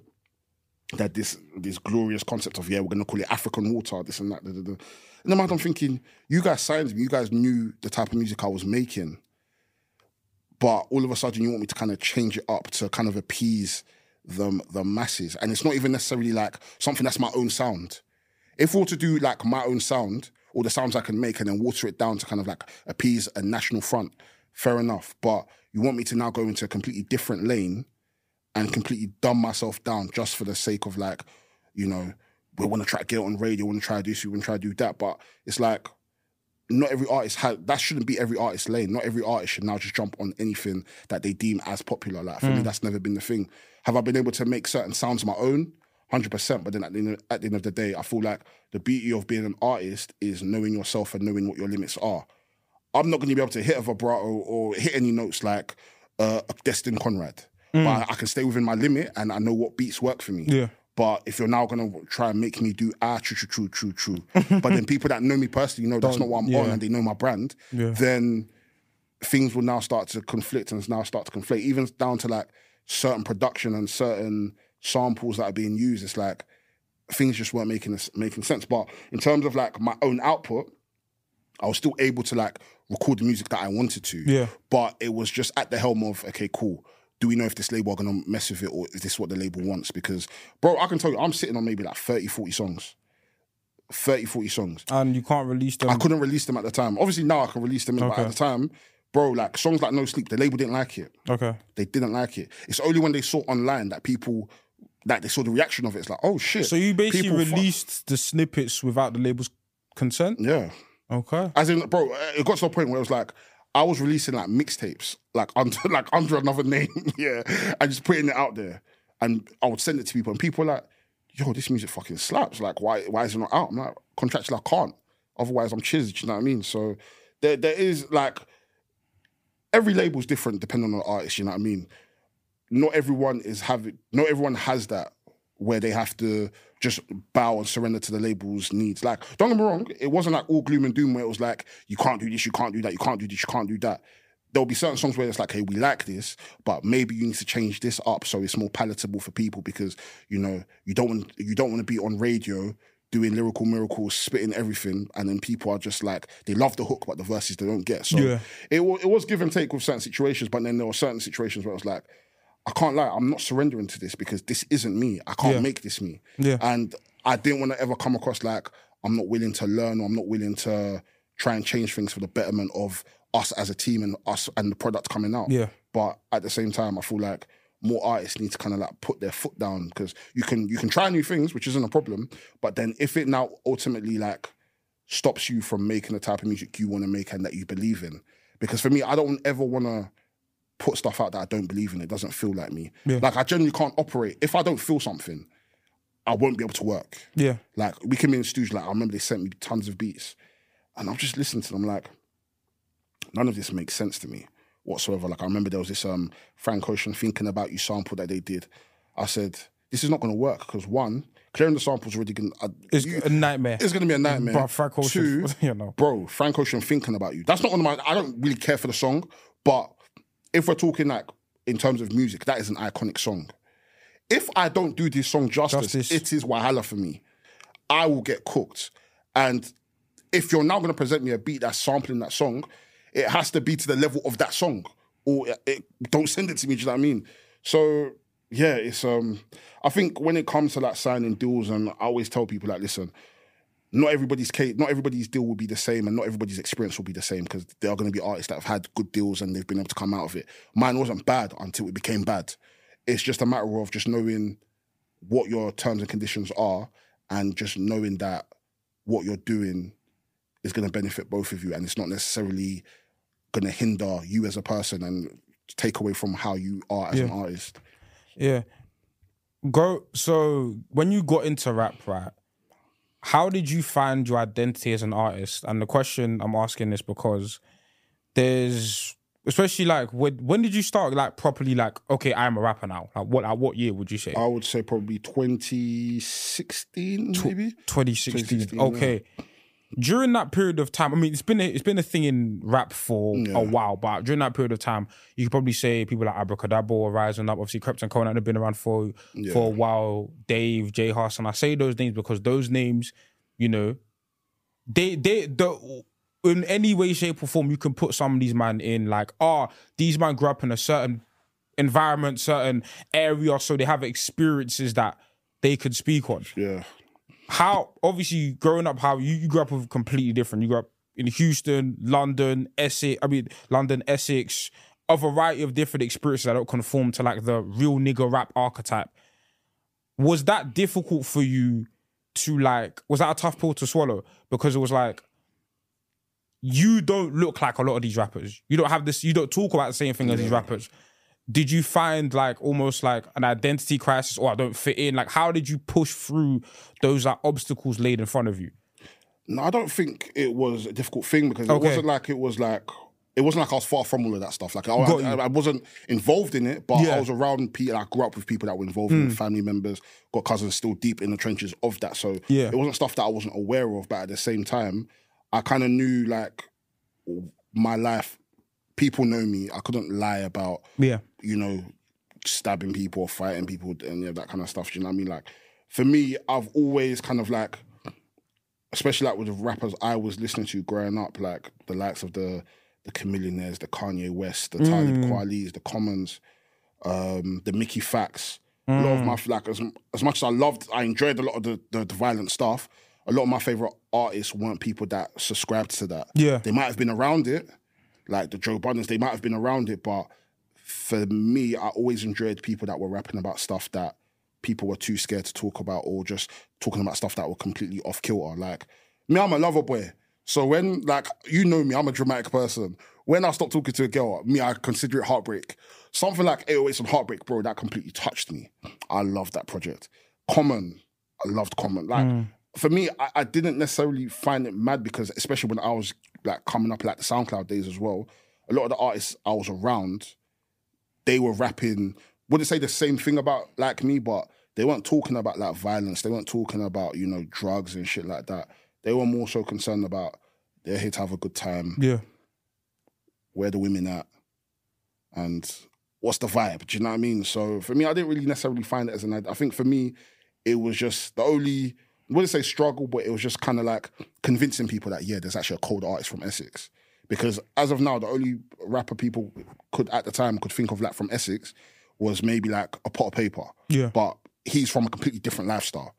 That this this glorious concept of yeah, we're gonna call it African water, this and that. Da, da, da. And then I'm thinking, you guys signed me, you guys knew the type of music I was making, but all of a sudden you want me to kind of change it up to kind of appease the the masses, and it's not even necessarily like something that's my own sound. If we were to do like my own sound or the sounds I can make and then water it down to kind of like appease a national front, fair enough. But you want me to now go into a completely different lane and completely dumb myself down just for the sake of like, you know, we want to try to get on radio, we want to try to do this, we want to try to do that. But it's like, not every artist has that shouldn't be every artist's lane. Not every artist should now just jump on anything that they deem as popular. Like for me, that's never been the thing. Have I been able to make certain sounds my own? Hundred percent. But then at the, end, at the end of the day, I feel like the beauty of being an artist is knowing yourself and knowing what your limits are. I'm not going to be able to hit a vibrato or hit any notes like uh, Destin Conrad, but I, I can stay within my limit and I know what beats work for me. Yeah. But if you're now gonna try and make me do ah true true true true true, but then people that know me personally know that's not what I'm on and they know my brand, Yeah. then things will now start to conflict and now start to conflate, even down to like certain production and certain samples that are being used. It's like things just weren't making making sense. But in terms of like my own output, I was still able to like record the music that I wanted to. Yeah. But it was just at the helm of okay, cool. Do we know if this label are gonna mess with it or is this what the label wants? Because bro, I can tell you, I'm sitting on maybe like 30, 40 songs. 30, 40 songs. And you can't release them. I couldn't release them at the time. Obviously now I can release them, but at the time, bro, like songs like No Sleep, the label didn't like it. Okay. They didn't like it. It's only when they saw online that people that they saw the reaction of it. It's like, oh shit. So you basically People fuck- released the snippets without the label's consent? Yeah. Okay. As in, bro, it got to a point where it was like I was releasing like mixtapes, like under like under another name, yeah, and just putting it out there, and I would send it to people, and people were like, "Yo, this music fucking slaps. Like, why why is it not out?" I'm like, contractually, I can't. Otherwise, I'm chizzed. You know what I mean? So there there is like every label's different depending on the artist. You know what I mean? Not everyone is having. Not everyone has that where they have to just bow and surrender to the label's needs. Like, don't get me wrong, it wasn't like all gloom and doom where it was like, you can't do this, you can't do that, you can't do this, you can't do that. There'll be certain songs where it's like, hey, we like this, but maybe you need to change this up so it's more palatable for people because you know you don't want you don't want to be on radio doing lyrical miracles, spitting everything, and then people are just like they love the hook, but the verses they don't get. So Yeah. it wa- it was give and take with certain situations, but then there were certain situations where it was like, I can't lie, I'm not surrendering to this because this isn't me. I can't Yeah. make this me. Yeah. And I didn't want to ever come across like I'm not willing to learn or I'm not willing to try and change things for the betterment of us as a team and us and the product coming out. Yeah. But at the same time, I feel like more artists need to kind of like put their foot down because you can you can try new things, which isn't a problem. But then if it now ultimately like stops you from making the type of music you want to make and that you believe in, because for me, I don't ever want to put stuff out that I don't believe in. It doesn't feel like me. Yeah. Like I generally can't operate if I don't feel something. I won't be able to work. Yeah. Like we came in the studio, like I remember they sent me tons of beats, and I'm just listening to them like none of this makes sense to me whatsoever. Like I remember there was this um Frank Ocean thinking about you sample that they did. I said this is not going to work because one, clearing the samples already going. to It's a nightmare. it's going to be a nightmare. But Frank Ocean, Two, you know. bro, Frank Ocean thinking about you. That's not one of my. I don't really care for the song, but if we're talking like in terms of music, that is an iconic song. If I don't do this song justice, Justice. it is Wahala for me. I will get cooked. And if you're now going to present me a beat that's sampling that song, it has to be to the level of that song, or it, it- don't send it to me. Do you know what I mean? So yeah, it's um. I think when it comes to like signing deals, and I always tell people like, listen, not everybody's case, not everybody's deal will be the same, and not everybody's experience will be the same because there are going to be artists that have had good deals and they've been able to come out of it. Mine wasn't bad until it became bad. It's just a matter of just knowing what your terms and conditions are, and just knowing that what you're doing is going to benefit both of you, and it's not necessarily going to hinder you as a person and take away from how you are as an artist. Yeah. Go so when you got into rap, right? How did you find your identity as an artist? And the question I'm asking is because there's especially like when when did you start like properly like okay I'm a rapper now like what like what year would you say I would say probably 2016, maybe. 2016 2016, yeah. During that period of time I mean it's been a, it's been a thing in rap for a while but during that period of time you could probably say people like Abra Cadabra or Rising Up obviously Krept and Konan have been around for for a while Dave J Hassan I say those names because those names you know they they the in any way shape or form you can put some of these man in like oh these man grew up in a certain environment certain area so they have experiences that they could speak on. Yeah. How obviously growing up how you, you grew up with completely different. You grew up in houston london essex i mean london essex a variety of different experiences that don't conform to like the real nigga rap archetype. Was that difficult for you to like was that a tough pill to swallow? Because it was like you don't look like a lot of these rappers. You don't have this you don't talk about the same thing as these rappers did you find like almost like an identity crisis or I don't fit in? Like, how did you push through those like obstacles laid in front of you? No, I don't think it was a difficult thing because it wasn't like it was like it wasn't like I was far from all of that stuff. Like I, I. I wasn't involved in it, but Yeah. I was around people. I grew up with people that were involved in hmm. family members, got cousins still deep in the trenches of that. So Yeah. it wasn't stuff that I wasn't aware of. But at the same time, I kind of knew like my life. People know me. I couldn't lie about Yeah. you know, stabbing people or fighting people and yeah, that kind of stuff. Do you know what I mean? Like, for me, I've always kind of like, especially like with the rappers I was listening to growing up, like the likes of the the Chamillionaires, the Kanye West, the Talib Kweli's, the Commons, um, the Mickey Factz. A lot of my like as as much as I loved, I enjoyed a lot of the, the the violent stuff. A lot of my favorite artists weren't people that subscribed to that. Yeah. they might have been around it, like the Joe Buddens. They might have been around it, but for me, I always enjoyed people that were rapping about stuff that people were too scared to talk about, or just talking about stuff that were completely off kilter. Like me, I'm a lover boy. So when like you know me, I'm a dramatic person. When I stop talking to a girl, me, I consider it heartbreak. Something like 808s and Heartbreak, bro, that completely touched me. I loved that project. Common, I loved Common. Like mm. for me, I, I didn't necessarily find it mad because, especially when I was like coming up like the SoundCloud days as well, a lot of the artists I was around, they were rapping. Wouldn't say the same thing about like me, but they weren't talking about like violence. They weren't talking about you know drugs and shit like that. They were more so concerned about they're here to have a good time. Yeah. Where the women at, and what's the vibe? Do you know what I mean? So for me, I didn't really necessarily find it as an. I think for me, it was just the only. Wouldn't say struggle, but it was just kind of like convincing people that yeah, there's actually a cold artist from Essex. Because as of now, the only rapper people could at the time could think of like from Essex was maybe like a Potter Payper. Yeah. But he's from a completely different lifestyle.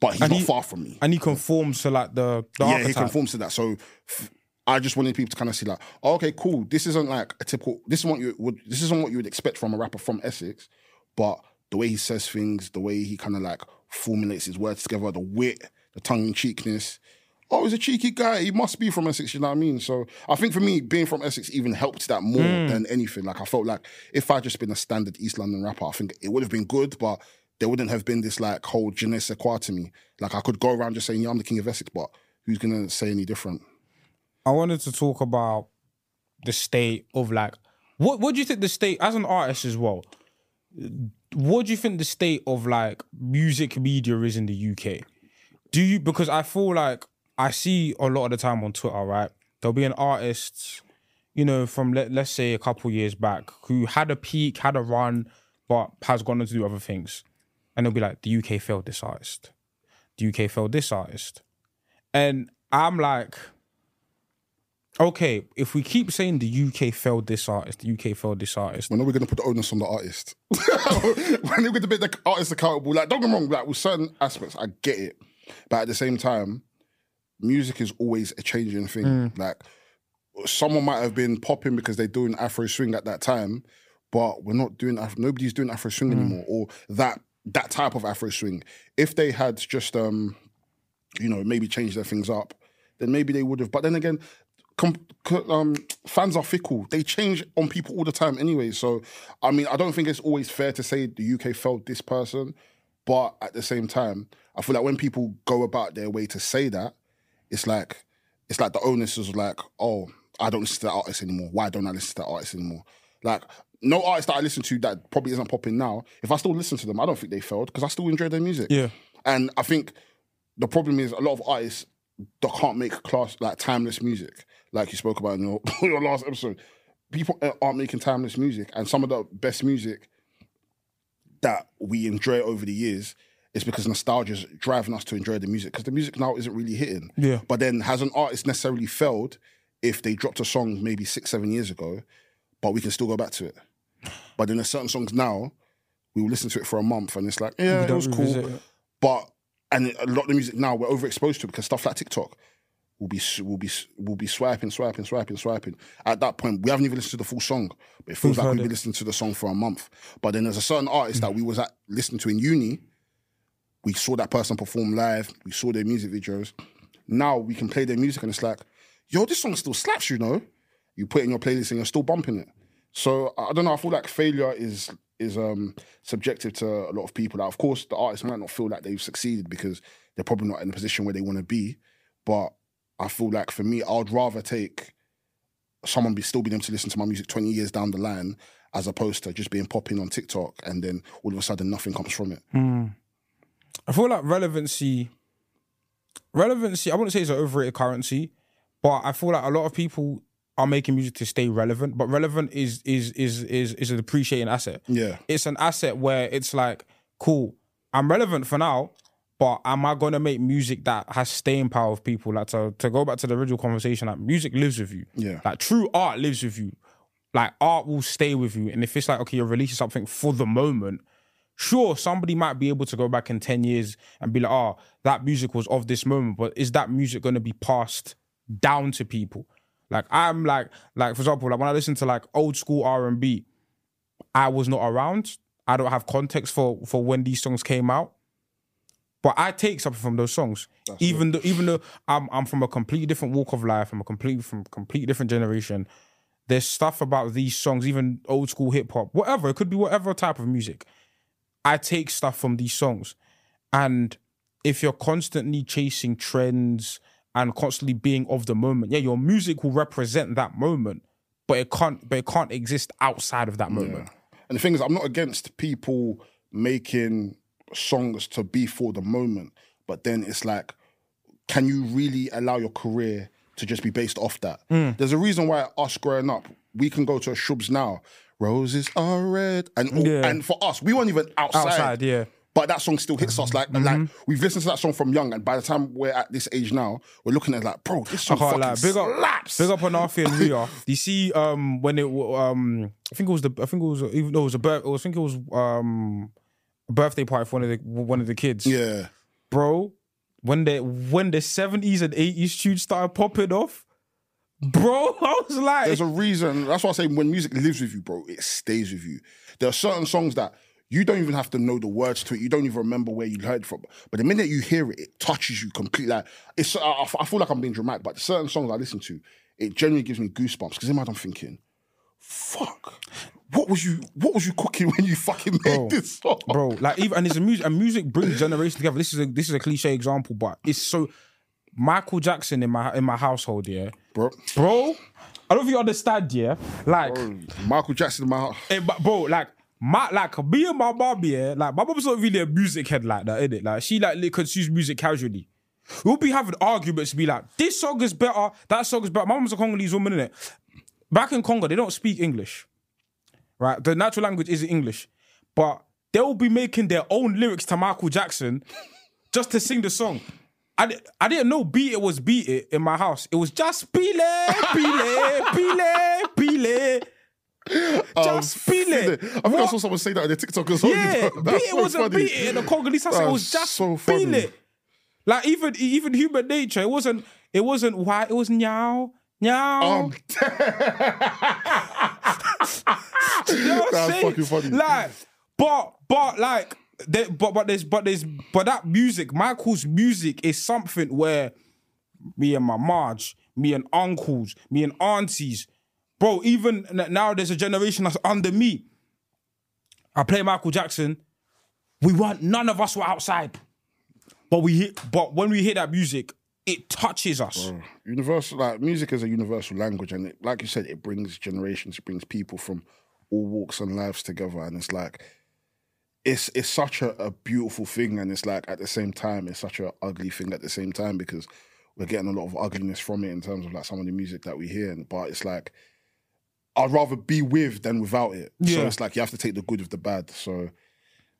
But he's And not he- far from me. And he conforms to like the, the yeah, he conforms to that. So f- I just wanted people to kind of see like, oh, okay, cool. This isn't like a typical. This is what you would. This isn't what you would expect from a rapper from Essex, but the way he says things, the way he kind of like formulates his words together, the wit, the tongue in cheekness. Oh, he's a cheeky guy. He must be from Essex. You know what I mean? So I think for me, being from Essex even helped that more hmm. than anything. Like I felt like if I'd just been a standard East London rapper, I think it would have been good, but there wouldn't have been this like whole je ne sais quoi to me. Like I could go around just saying, "Yeah, I'm the king of Essex," but who's gonna say any different? I wanted to talk about the state of like what what do you think the state as an artist as well? What do you think the state of like music media is in the UK? Do you because I feel like I see a lot of the time on Twitter, right? There'll be an artist, you know, from let, let's say a couple years back who had a peak, had a run, but has gone on to do other things. And they'll be like, the UK failed this artist. The UK failed this artist. And I'm like, okay, if we keep saying the UK failed this artist, the UK failed this artist, When are we going to put the onus on the artist? when are we going to make the artist accountable? Like, don't get me wrong, like with certain aspects, I get it. But at the same time, music is always a changing thing. Like, someone might have been popping because they're doing Afro swing at that time, but we're not doing Afro, nobody's doing Afro swing anymore, or that that type of Afro swing. If they had just um, you know, maybe changed their things up, then maybe they would have. But then again, com- um, fans are fickle. They change on people all the time anyway. So, I mean, I don't think it's always fair to say the UK failed this person. But at the same time, I feel like when people go about their way to say that, it's like it's like the onus is like, oh, I don't listen to that artist anymore. Why don't I listen to that artist anymore? Like, no artist that I listen to that probably isn't popping now. If I still listen to them, I don't think they failed because I still enjoy their music. Yeah. And I think the problem is a lot of artists that can't make class like timeless music, like you spoke about in your, your last episode. People aren't making timeless music, and some of the best music that we enjoy over the years is because nostalgia is driving us to enjoy the music because the music now isn't really hitting. Yeah. But then has an artist necessarily failed if they dropped a song maybe six, seven years ago, but we can still go back to it. But then there's certain songs now, we will listen to it for a month and it's like, yeah, it was cool. it. But and a lot of the music now we're overexposed to because stuff like TikTok will be will be will be swiping, swiping, swiping, swiping. At that point, we haven't even listened to the full song, but it feels We've like we've been listening to the song for a month. But then there's a certain artist that we was at listening to in uni. We saw that person perform live. We saw their music videos. Now we can play their music and it's like, yo, this song still slaps, you know. You put it in your playlist and you're still bumping it. So I don't know. I feel like failure is is um subjective to a lot of people. Like, of course, the artist might not feel like they've succeeded because they're probably not in the position where they want to be. But I feel like for me, I'd rather take someone be still being able to listen to my music 20 years down the line as opposed to just being popping on TikTok and then all of a sudden nothing comes from it. Hmm. I feel like relevancy, relevancy. I wouldn't say it's an overrated currency, but I feel like a lot of people are making music to stay relevant. But relevant is is is is is an appreciating asset. Yeah. It's an asset where it's like, cool, I'm relevant for now, but am I gonna make music that has staying power with people? Like to to go back to the original conversation, like music lives with you. Yeah. Like true art lives with you. Like art will stay with you. And if it's like, okay, you're releasing something for the moment, sure, somebody might be able to go back in 10 years and be like, oh, that music was of this moment, but is that music going to be passed down to people? Like I'm like, like for example, like when I listen to like old school R and B, I was not around. I don't have context for for when these songs came out. But I take something from those songs, even though even though I'm I'm from a completely different walk of life, I'm a completely from completely different generation. There's stuff about these songs, even old school hip hop, whatever. It could be whatever type of music. I take stuff from these songs. And if you're constantly chasing trends and constantly being of the moment, yeah, your music will represent that moment, but it can't but it can't exist outside of that moment. And the thing is, I'm not against people making songs to be for the moment, but then it's like, can you really allow your career to just be based off that? There's a reason why us growing up, we can go to a Shubs now. Roses are red, and Yeah. and for us, we weren't even outside. Outside, yeah. But that song still hits us like Mm-hmm. like we've listened to that song from young, and by the time we're at this age now, we're looking at it like, bro, this song fucking lie. Big up, slaps. big up on Arfi and Ria. Do you see um when it um I think it was the I think it was even though it was a birth I think it was um birthday party for one of the one of the kids. Yeah, bro. When the when the seventies and eighties tunes started popping off, bro. I was like, There's a reason. That's why I say when music lives with you, bro, it stays with you. There are certain songs that you don't even have to know the words to it. You don't even remember where you heard from. But the minute you hear it, it touches you completely. Like it's. I, I feel like I'm being dramatic, but certain songs I listen to, it genuinely gives me goosebumps because in my head I'm thinking, fuck. What was you? What was you cooking when you fucking made Bro, this song, bro. Like even and it's a music and music brings generations together. This is a this is a cliche example, but it's so Michael Jackson in my in my household, yeah, bro? bro. I don't know if you understand, yeah. Like, Michael Jackson in my house. eh, but bro, like my like me and my mom, yeah, like my mom's not really a music head like that, innit? Like she like li- consumes music casually. We'll be having arguments, be like, this song is better, that song is better. My mom's a Congolese woman, innit? Back in Congo, they don't speak English. Right? The natural language is English. But they'll be making their own lyrics to Michael Jackson just to sing the song. I, I didn't know Beat It was Beat It in my house. It was just Pile, Pile, Pile, Pile. Just Pile. I think I saw someone say that on the TikTok as well. Yeah, beat it so wasn't funny. beat it in the Congolese house. It was just so feel it. Like even even human nature, it wasn't it wasn't why it was meow meow. Um, you know what I'm that's saying? fucking funny. Like, but but like, there, but but there's but there's but that music, Michael's music is something where me and my Marge, me and uncles, me and aunties, bro. Even now, there's a generation that's under me. I play Michael Jackson. We weren't. None of us were outside, but we hit. But when we hear that music, it touches us. universal like music is a universal language and it, like you said it brings generations it brings people from all walks and lives together and it's like it's it's such a, a beautiful thing and it's like at the same time it's such a ugly thing at the same time because we're getting a lot of ugliness from it in terms of like some of the music that we hear but it's like I'd rather be with than without it. So it's like you have to take the good with the bad. So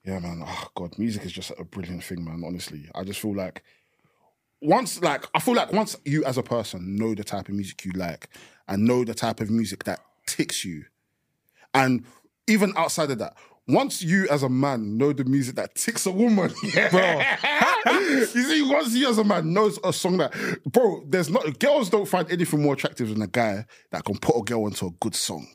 yeah man oh god music is just a brilliant thing man honestly. I just feel like once like I feel like once you as a person know the type of music you like and know the type of music that ticks you, and even outside of that, once you as a man know the music that ticks a woman, yeah, you see, once you as a man knows a song that, bro, there's not girls don't find anything more attractive than a guy that can put a girl into a good song.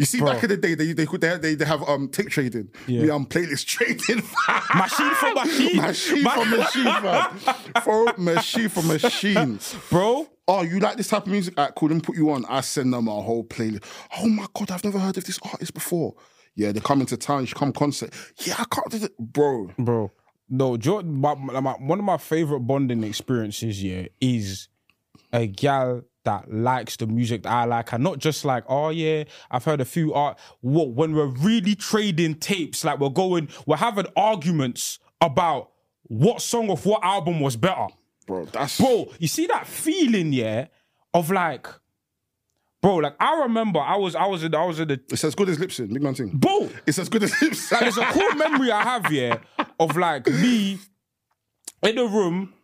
You see, back in the day, they they could they, they, they have um tick trading. Yeah. Me, I'm playlist trading. Machine for machine, machine for machine, fam. For machine for machine. bro. Oh, you like this type of music? I couldn't put you on. I send them a whole playlist. Oh my god, I've never heard of this artist before. Yeah, they come into town. You come concert. Yeah, I can't do it, bro. bro. No, Jordan. My, my, one of my favorite bonding experiences, yeah, is a gal that likes the music that I like, and not just like, oh yeah, I've heard a few art. What when we're really trading tapes, like we're going, we're having arguments about what song of what album was better, Bro, that's bro. You see that feeling, yeah, of like, bro, like I remember I was, I was in, I was in the, It's as good as Lipson, big man thing. bro. It's as good as Lipson. Like, there's a cool memory I have, yeah, of like me in the room.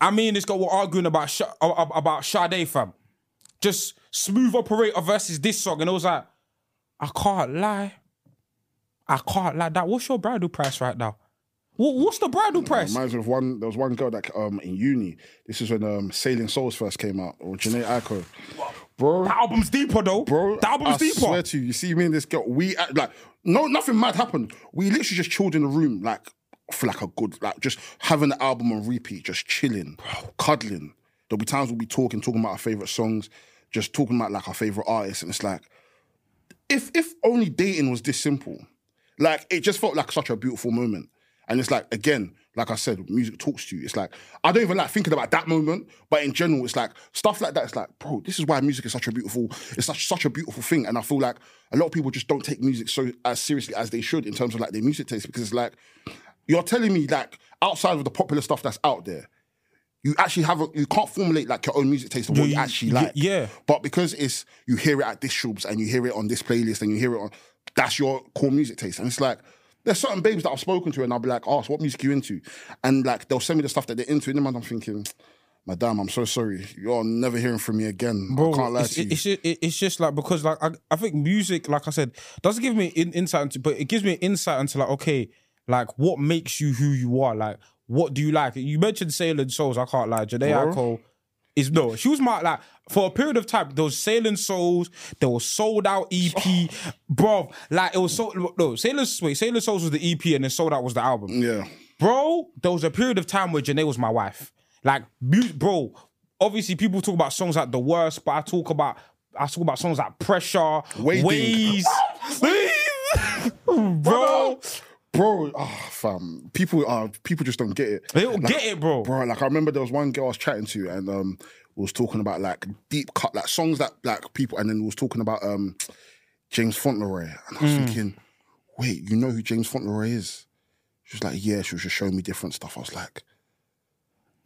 I mean, this guy were arguing about Sh- about Sade, fam. Just smooth operator versus this song, and I was like, I can't lie, I can't lie. That what's your bridal price right now? What, what's the bridal price? Reminds me of one. There was one girl that um in uni. This is when um Sailing Souls first came out, or Jhené Aiko. Bro, The album's deeper though, bro. The album's deeper. I deeper. swear to you, you see me and this girl. We act like no, nothing mad happened. We literally just chilled in the room, like for like a good, like just having the album on repeat, just chilling, cuddling. There'll be times we'll be talking, talking about our favorite songs, just talking about like our favorite artists, and it's like, if if only dating was this simple, like it just felt like such a beautiful moment. And it's like again, like I said, music talks to you. It's like I don't even like thinking about that moment, but in general, it's like stuff like that. It's like, bro, this is why music is such a beautiful. It's such such a beautiful thing, and I feel like a lot of people just don't take music so as seriously as they should in terms of like their music taste because it's like you're telling me like outside of the popular stuff that's out there, you actually have a, you can't formulate like your own music taste of what you, you- actually like. yeah. But because it's you hear it at this shops and you hear it on this playlist and you hear it on that's your core music taste. And it's like there's certain babes that I've spoken to and I'll be like, oh, so what music you into? And like they'll send me the stuff that they're into, and then I'm thinking, Madam, I'm so sorry. You're never hearing from me again. I can't lie it's, to you. it's, just, it's just like because like I, I think music, like I said, doesn't give me in, insight into, but it gives me insight into like okay, like what makes you who you are. Like what do you like? You mentioned Sailor Souls. I can't lie. Jhené Bro. Is no. She was my like for a period of time. There was Sailing Souls. There was Sold Out EP, bro. Like it was so no. Sailor wait, Sailing Souls was the EP, and then Souled Out was the album. Yeah. Bro, there was a period of time where Jhené was my wife. Like, bro, obviously people talk about songs like The Worst, but I talk about I talk about songs like Pressure, Wading. Ways. bro, Bro, ah, fam. People are people just don't get it. they don't get it, bro. Bro, like I remember there was one girl I was chatting to and um was talking about like deep cut like songs that like people and then was talking about um James Fauntleroy. And I was Hmm. thinking, wait, you know who James Fauntleroy is? She was like, Yeah, she was just showing me different stuff. I was like,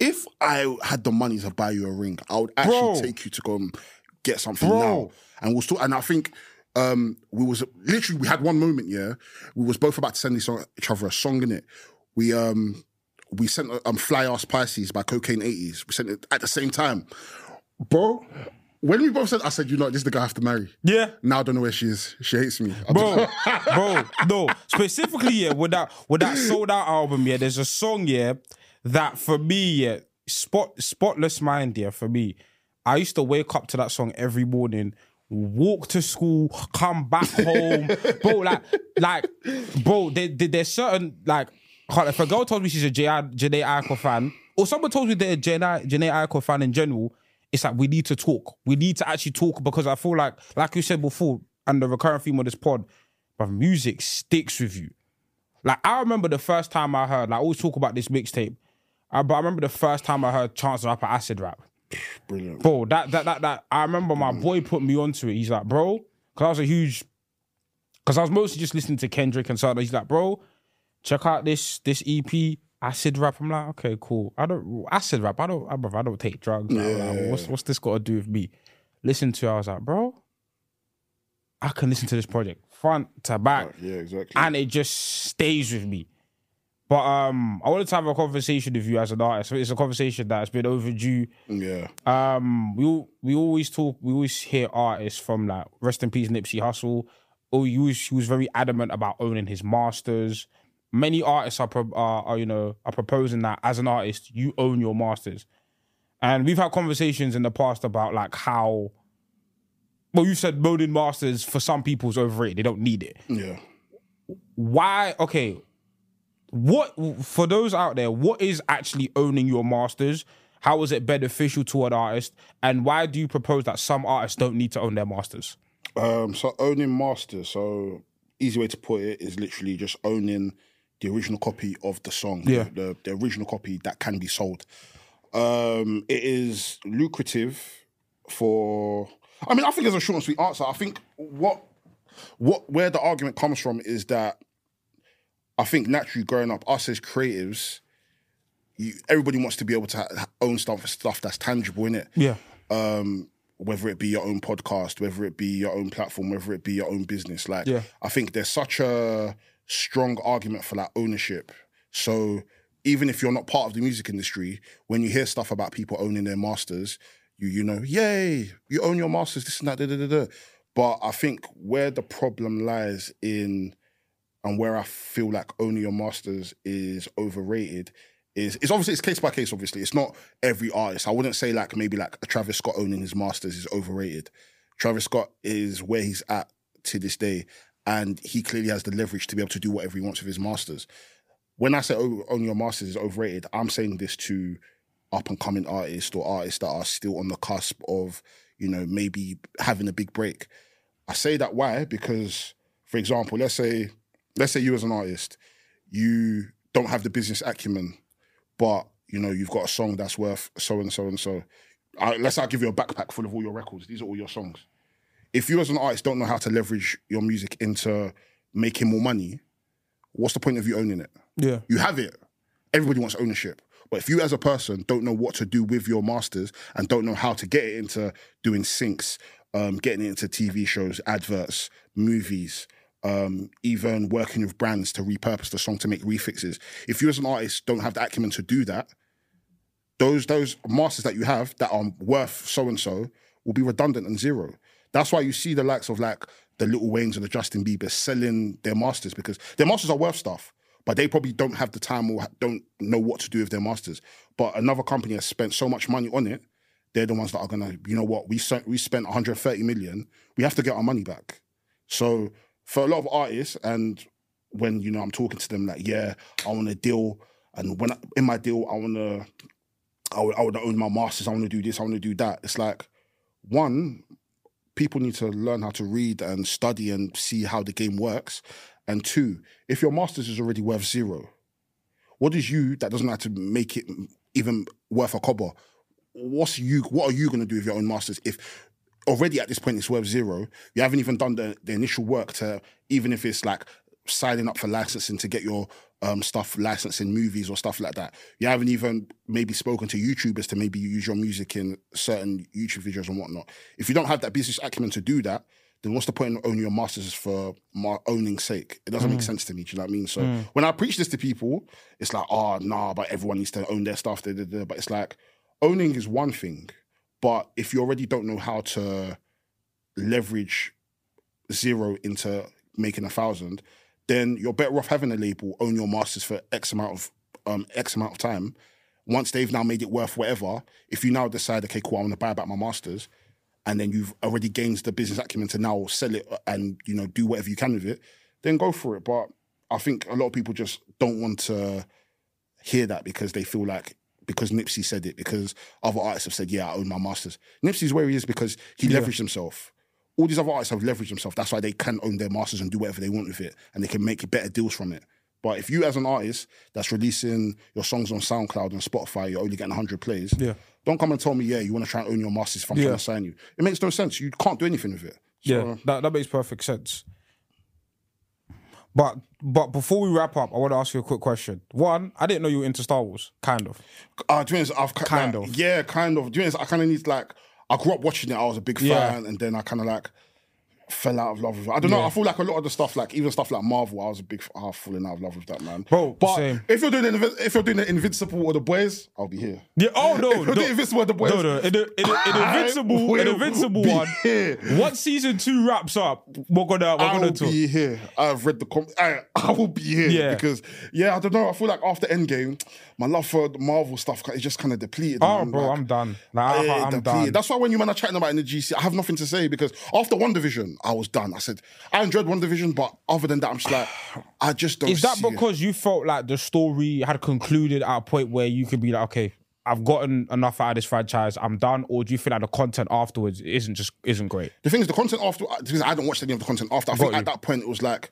if I had the money to buy you a ring, I would actually Bro. take you to go and get something Bro. now. And we'll still and I think um we was literally we had one moment, yeah. We was both about to send each other a song in it. We um we sent um Fly Ass Pisces by Cocaine 80s. We sent it at the same time. Bro, when we both said I said, you know, this is the guy I have to marry. Yeah. Now I don't know where she is. She hates me. I Bro, bro, no. Specifically, yeah, with that with that sold out album, yeah, there's a song, yeah, that for me, yeah, spot spotless mind, yeah, for me. I used to wake up to that song every morning, walk to school, come back home. bro, like, like, bro, there, there- there's certain like if a girl told me she's a Jhené Aiko fan, or someone told me they're a Jhené Aiko fan in general, it's like we need to talk. We need to actually talk because I feel like, like you said before, and the recurrent theme of this pod, but music sticks with you. Like I remember the first time I heard, like I always talk about this mixtape, uh, but I remember the first time I heard Chance the Rapper acid rap. Brilliant. Bro, that that that that I remember my boy mm. put me onto it. He's like, bro, because I was a huge, because I was mostly just listening to Kendrick and so He's like, bro, check out this this EP acid rap. I'm like, okay, cool. I don't acid rap. I don't, I, bro, I don't take drugs. Like, like, what's what's this got to do with me? Listen to. it, I was like, bro, I can listen to this project front to back Yeah, exactly. and it just stays with me. But um, I wanted to have a conversation with you as an artist. It's a conversation that's been overdue. yeah. Um, we we always talk, we always hear artists from like rest in peace Nipsey Hussle. Oh, he was he was very adamant about owning his masters. Many artists are, pro- are are you know are proposing that as an artist you own your masters, and we've had conversations in the past about like how. Well, you said owning masters for some people is overrated. They don't need it Yeah. why okay what for those out there what is actually owning your masters how is it beneficial to an artist and why do you propose that some artists don't need to own their masters Um, so owning masters. So easy way to put it is literally just owning the original copy of the song. Yeah. The the original copy that can be sold. Um, it is lucrative for. I mean, I think there's a short and sweet answer. I think what what where the argument comes from is that I think naturally growing up, us as creatives, you, everybody wants to be able to ha- own stuff for stuff that's tangible in it yeah um, whether it be your own podcast, whether it be your own platform, whether it be your own business. Like, Yeah. I think there's such a strong argument for like ownership. So even if you're not part of the music industry, when you hear stuff about people owning their masters, you you know, yay, you own your masters, this and that, da, da, da, da. But I think where the problem lies in and where I feel like owning your masters is overrated is it's obviously it's case by case. Obviously, it's not every artist. I wouldn't say like maybe like a Travis Scott owning his masters is overrated. Travis Scott is where he's at to this day, and he clearly has the leverage to be able to do whatever he wants with his masters. When I say o- own your masters is overrated, I'm saying this to up and coming artists or artists that are still on the cusp of you know maybe having a big break. I say that why because, for example, let's say let's say you as an artist, you don't have the business acumen, but you know you've got a song that's worth so and so and so. I, let's say I give you a backpack full of all your records. These are all your songs. If you as an artist don't know how to leverage your music into making more money, what's the point of you owning it? yeah You have it. Everybody wants ownership. But if you as a person don't know what to do with your masters and don't know how to get it into doing syncs, um, getting it into TV shows, adverts, movies, um, even working with brands to repurpose the song to make refixes. If you as an artist don't have the acumen to do that, those those masters that you have that are worth so and so will be redundant and zero. That's why you see the likes of like the Lil Waynes and the Justin Bieber selling their masters because their masters are worth stuff, but they probably don't have the time or don't know what to do with their masters. But another company has spent so much money on it they're the ones that are gonna, you know what, we sent, we spent 130 million, we have to get our money back. So for a lot of artists, and when you know I'm talking to them like, yeah, I want a deal, and when I, in my deal, I want to, I would, I would own my masters, I want to do this, I want to do that. It's like, one, people need to learn how to read and study and see how the game works, and two, if your masters is already worth zero, what is you that doesn't have to make it even worth a cobber? What's you? What are you going to do with your own masters if already at this point it's worth zero? You haven't even done the, the initial work to even if it's like signing up for licensing to get your um, stuff licensed in movies or stuff like that. You haven't even maybe spoken to YouTubers to maybe use your music in certain YouTube videos and whatnot. If you don't have that business acumen to do that, then what's the point in owning your masters for my owning sake? It doesn't make mm. sense to me. Do you know what I mean? So mm. when I preach this to people, it's like, oh, nah, but everyone needs to own their stuff. Da, da, da. But it's like, owning is one thing. But if you already don't know how to leverage zero into making a thousand, then you're better off having a label own your masters for X amount of um, X amount of time. Once they've now made it worth whatever, if you now decide, okay, cool, I want to buy back my masters, and then you've already gained the business acumen to now sell it and you know do whatever you can with it, then go for it. But I think a lot of people just don't want to hear that because they feel like because Nipsey said it, because other artists have said, yeah, I own my masters. Nipsey's where he is because he leveraged himself. All these other artists have leveraged themselves. That's why they can own their masters and do whatever they want with it, and they can make better deals from it. But if you, as an artist that's releasing your songs on SoundCloud and Spotify, you're only getting 100 plays. Yeah. Don't come and tell me, yeah, you want to try and own your masters if I'm Yeah. trying to sign you. It makes no sense. You can't do anything with it. So, Yeah, that, that makes perfect sense. But but before we wrap up, I want to ask you a quick question. One, I didn't know you were into Star Wars, kind of. Uh, be honest, I've ki- Kind like, of. yeah, kind of. Be honest, I kind of need like I grew up watching it. I was a big Yeah. fan, and then I kind of like fell out of love with it. I don't know. Yeah. I feel like a lot of the stuff, like even stuff like Marvel, I was a big. I've fallen out of love with that man, Bro, But same. if you're doing Invi- if you're doing the Invincible or the Boys, I'll be here. Yeah. Oh no, If you're no, doing Invincible or the Boys, no, no. In the, in the, in the Invincible, in the Invincible one. here. Once season two wraps up, we're gonna we're I gonna will talk. be here. I've read the com- I, I will be here Yeah. because yeah, I don't know. I feel like after Endgame, my love for the Marvel stuff is just kind of depleted. Oh, man. bro, Like, I'm done. Like, I, Yeah, I'm depleted. done. That's why when you man are chatting about in the GC, I have nothing to say because after WandaVision, I was done. I said I enjoyed WandaVision, but other than that, I'm just like, I just don't. Is that see it. because you felt like the story had concluded at a point where you could be like, okay, I've gotten enough out of this franchise, I'm done, or do you feel like the content afterwards isn't just isn't great? the thing is the content after? Because I hadn't watch any of the content after. I think you. at that point it was like,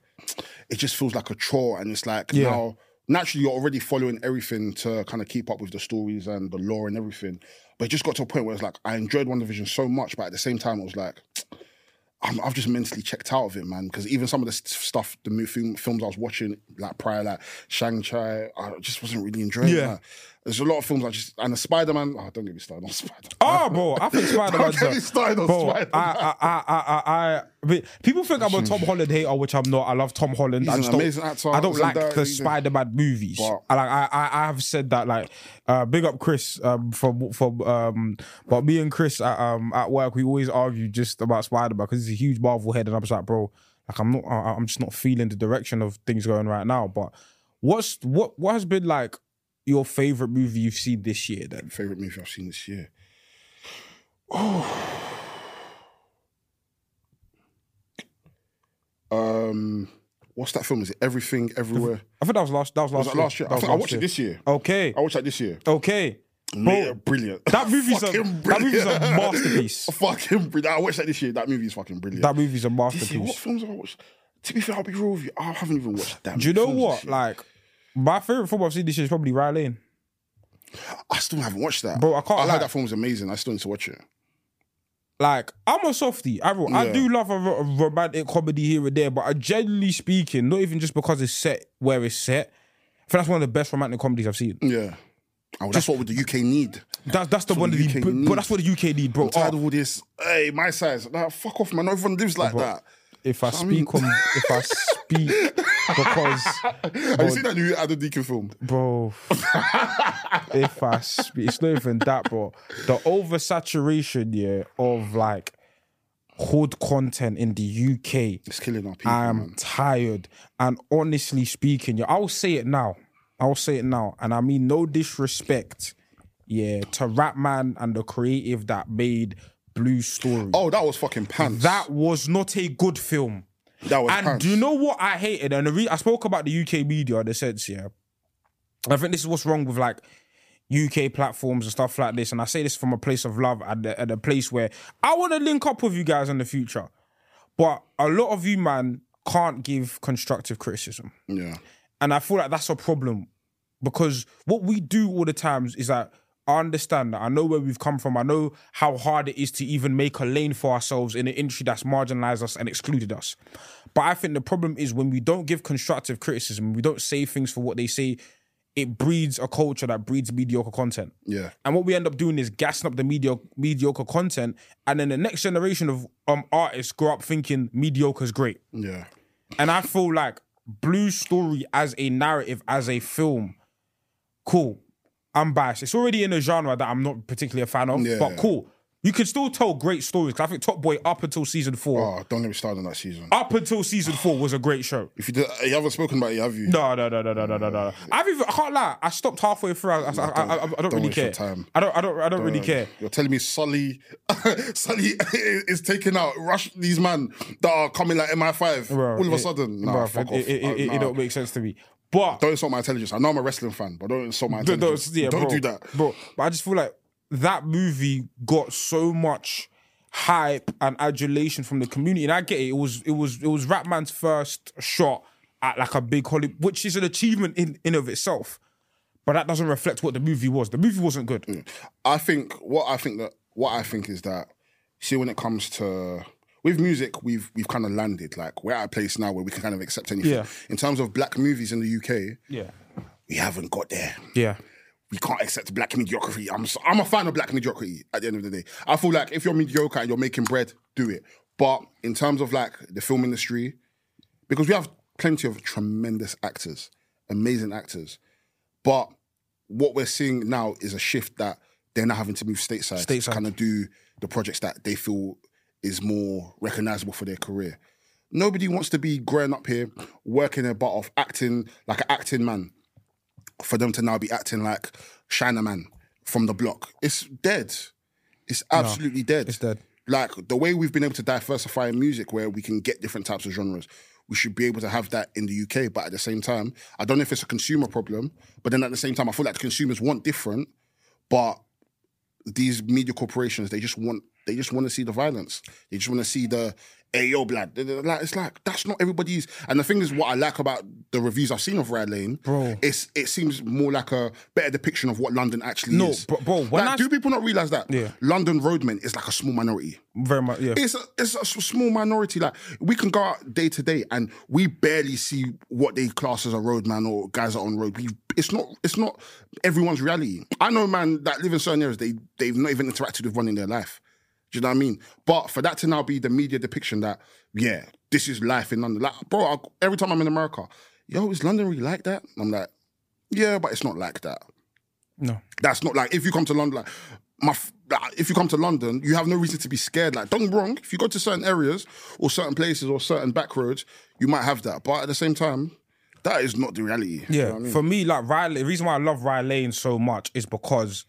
it just feels like a chore, and it's like Yeah. now naturally you're already following everything to kind of keep up with the stories and the lore and everything. But it just got to a point where it's like I enjoyed WandaVision so much, but at the same time it was like. I'm, I've just mentally checked out of it, man. Because even some of the stuff, the film, films I was watching, like prior, like Shang Chi, I just wasn't really enjoying. Yeah. that. There's a lot of films I just and the Spider Man. Oh, don't get me started on Spider. Man. Oh, bro, I think Spider Man. Don't get me started on Bro, Spider-Man. I, I, I, I, I, I people think I'm a Tom Holland hater, which I'm not. I love Tom Holland. I an amazing actor. I don't like the Spider-Man movies. But- I like. I, I, have said that. Like, uh, big up Chris um, from from. Um, but me and Chris at, um, at work, we always argue just about Spider-Man because he's a huge Marvel head, and I'm just like, bro, like I'm not. I, I'm just not feeling the direction of things going right now. But what's what what has been like your favorite movie you've seen this year? Then favorite movie I've seen this year. Oh. Um, what's that film? Is it Everything Everywhere? I think that was last. That was last Was that year. last year? That I was I watched it this year. Okay. I watched that this year. Okay. Yeah, brilliant. That movie's a Fucking that movie's a masterpiece. fucking brilliant. I watched that this year. That movie is fucking brilliant. That movie's a this year, what masterpiece. films have I watched? To be fair, I'll be real with you. I haven't even watched that. Do you know what? Like, my favorite football I've seen this year is probably Rye Lane. I still haven't watched that. Bro, I can't I heard that film was amazing. I still need to watch it. Like, I'm a softie. I, I Yeah. do love a, a romantic comedy here and there, but I, generally speaking, not even just because it's set where it's set, I think that's one of the best romantic comedies I've seen. Yeah. Oh, that's what the UK need. That's that's the what one the the, UK but, but that's what the UK need, bro. I'm tired Oh, of all this. Hey, my size. Nah, fuck off, man. No Everyone lives like that. If I speak on, if I speak because Have you seen that new Adam Deacon film? bro. if I speak, it's not even that, bro. The oversaturation, yeah, of like hood content in the UK. It's killing our people, I'm man. tired. And honestly speaking, yeah, I'll say it now. I'll say it now, and I mean no disrespect. yeah, to Rapman and the creative that made Blue Story. Oh, that was fucking pants. That was not a good film. that was And pants. do you know what I hated? And the re- I spoke about the UK media in the sense, yeah. I think this is what's wrong with like UK platforms and stuff like this. And I say this from a place of love and a, and a place where I want to link up with you guys in the future. But a lot of you, man, can't give constructive criticism. yeah. And I feel like that's a problem because what we do all the times is that I understand that I know where we've come from. I know how hard it is to even make a lane for ourselves in an industry that's marginalized us and excluded us. But I think the problem is when we don't give constructive criticism, we don't say things for what they say, it breeds a culture that breeds mediocre content. Yeah. And what we end up doing is gassing up the medio- mediocre content, and then the next generation of um, artists grow up thinking mediocre is great. Yeah. And I feel like Blue Story as a narrative, as a film, cool. I'm biased. It's already in a genre that I'm not particularly a fan of, Yeah. but cool. You can still tell great stories. 'cause I think Top Boy up until season four, Oh, don't let me start on that season. up until season four was a great show. If you did, you haven't spoken about it, have you? No, no, no, no, no, no, no, no. I've even, I can't lie. I stopped halfway through. I, I, I, I, I don't, don't really waste your care. time. I don't, I don't, I don't really care. You're telling me Sully, Sully is taking out rush these man that are coming like MI5 Bro, all of a it- sudden. Nah, fuck it, off. It, it, Uh, it, nah. it don't make sense to me. But Don't insult my intelligence. I know I'm a wrestling fan, but don't insult my intelligence. those- yeah, don't bro, do that. bro. But I just feel like that movie got so much hype and adulation from the community, and I get it. It was it was it was Rapman's first shot at like a big Hollywood, which is an achievement in in of itself. But that doesn't reflect what the movie was. The movie wasn't good. Mm. I think what I think that what I think is that see when it comes to with music, we've we've kind of landed like we're at a place now where we can kind of accept anything. Yeah. In terms of black movies in the UK, Yeah, we haven't got there. yeah, we can't accept black mediocrity. I'm so, I'm a fan of black mediocrity at the end of the day. I feel like if you're mediocre and you're making bread, do it. But in terms of like the film industry, because we have plenty of tremendous actors, amazing actors, but what we're seeing now is a shift that they're now having to move stateside, Stateside. to kind of do the projects that they feel is more recognizable for their career. Nobody wants to be growing up here, working their butt off, acting like an acting man for them to now be acting like China Man from the block. It's dead. It's absolutely dead. it's dead. Like the way we've been able to diversify in music where we can get different types of genres, we should be able to have that in the UK. But at the same time, I don't know if it's a consumer problem, but then at the same time, I feel like consumers want different, but these media corporations, they just want they just want to see the violence. They just want to see the hey yo blood. Like it's like that's not everybody's. And the thing is, what I like about the reviews I've seen of Rye Lane, Bro. it's it seems more like a better depiction of what London actually No, is. bro- bro, like, I- do people not realize that? Yeah. London roadmen is like a small minority. very much. Yeah, It's a, it's a small minority. Like we can go out day to day and we barely see what they class as a roadman or guys are on road. We, it's not it's not everyone's reality. I know man that live in certain areas they they've not even interacted with one in their life. Do you know what I mean? But for that to now be the media depiction that yeah, this is life in London. Like bro, I, every time I'm in America, yo, is London really like that? I'm like, yeah, but it's not like that. no, That's not like if you come to London, like my like, if you come to London, you have no reason to be scared. Like, don't wrong, if you go to certain areas or certain places or certain back roads, you might have that. But at the same time, that is not the reality. You Yeah, know I mean? for me, like Riley, the reason why I love Rye Lane so much is because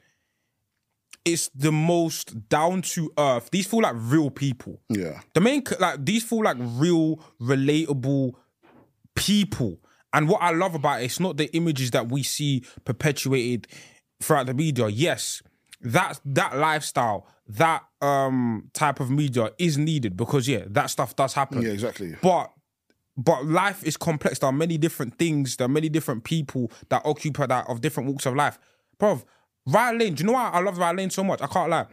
it's the most down to earth. These feel like real people. yeah. The main like these feel like real, relatable people. And what I love about it, it's not the images that we see perpetuated throughout the media. Yes, that that lifestyle, that um type of media is needed because yeah, that stuff does happen. Yeah, exactly. But but life is complex. There are many different things. There are many different people that occupy that of different walks of life. Bro, Rye Lane. Do you know why I love Rye Lane so much? I can't lie.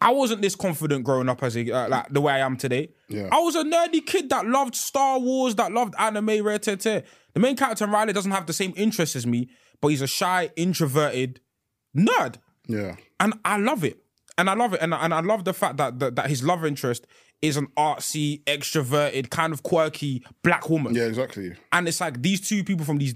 I wasn't this confident growing up as a uh, like the way I am today. Yeah. I was a nerdy kid that loved Star Wars, that loved anime, rare te te. The main character in Riley doesn't have the same interests as me, but he's a shy, introverted nerd Yeah. and I love it. And I love it, and I, and I love the fact that, that that his love interest is an artsy, extroverted, kind of quirky black woman. Yeah, exactly. And it's like these two people from these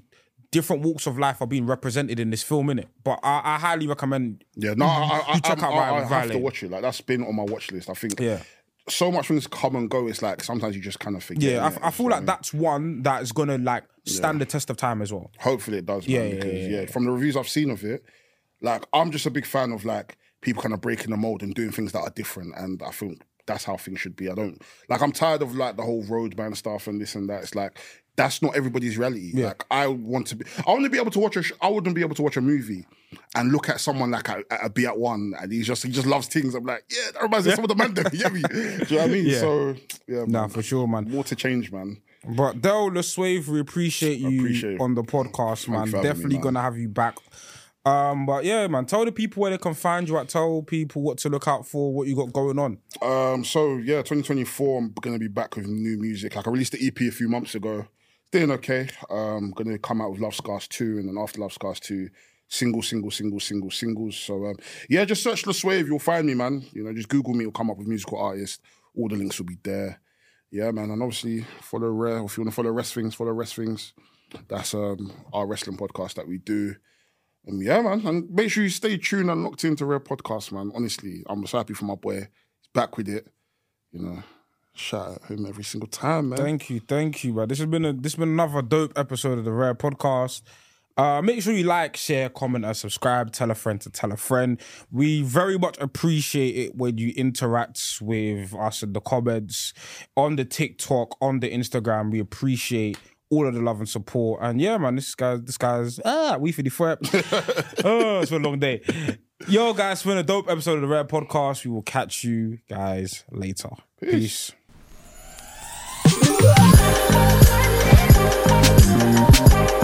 different walks of life are being represented in this film, innit? But I, I highly recommend. Yeah, no, I, I, check I, out I, I have to watch it. Like that's been on my watch list. I think Yeah. so much things come and go. It's like sometimes you just kind of forget. Yeah? I, I feel like that's one that's gonna like stand the test of time as well. Hopefully it does, man. Yeah, yeah, because yeah, yeah, yeah. from the reviews I've seen of it, Like I'm just a big fan of like people kind of breaking the mold and doing things that are different, and I think that's how things should be. I don't like. I'm tired of like the whole road man stuff and this and that. It's like that's not everybody's reality. Yeah. Like I want to be. I want to be able to watch a. Sh- I wouldn't be able to watch a movie and look at someone like a, a be at one and he's just he just loves things. I'm like, yeah, that reminds me of some of the man. them, You me? Do you know what I mean? Yeah. So yeah, Nah, man. for sure, man. more to change, man. But Del Swave, we appreciate you Appreciate on the podcast, man. having me, Definitely man. gonna have you back. Um, but yeah, man, tell the people where they can find you at. Tell people what to look out for, what you got going on. Um, so yeah, 2024, I'm gonna be back with new music. Like I released the EP a few months ago. Doing okay. Um, gonna come out with Love Scars 2 and then after Love Scars 2, single, single, single, single, singles. So um, yeah, just search the Swave, you'll find me, man. You know, just Google me, it'll come up with musical artist. All the links will be there. Yeah, man. And obviously follow Rare. If you want to follow Rest Things, follow Rest Things. That's um our wrestling podcast that we do. And yeah, man. And make sure you stay tuned and locked into Rare Podcast, man. Honestly, I'm so happy for my boy. He's back with it. You know, shout out him every single time, man. Thank you, thank you, man. This has been a this has been another dope episode of the Rare Podcast. Uh, make sure you like, share, comment, and subscribe. Tell a friend to tell a friend. We very much appreciate it when you interact with us in the comments on the TikTok, on the Instagram. We appreciate all of the love and support. And yeah, man, this guy, this guy's ah, we for the fret. oh, it's been a long day. Yo, guys, it's been a dope episode of the Rare Podcast. We will catch you guys later. Peace. Thank you.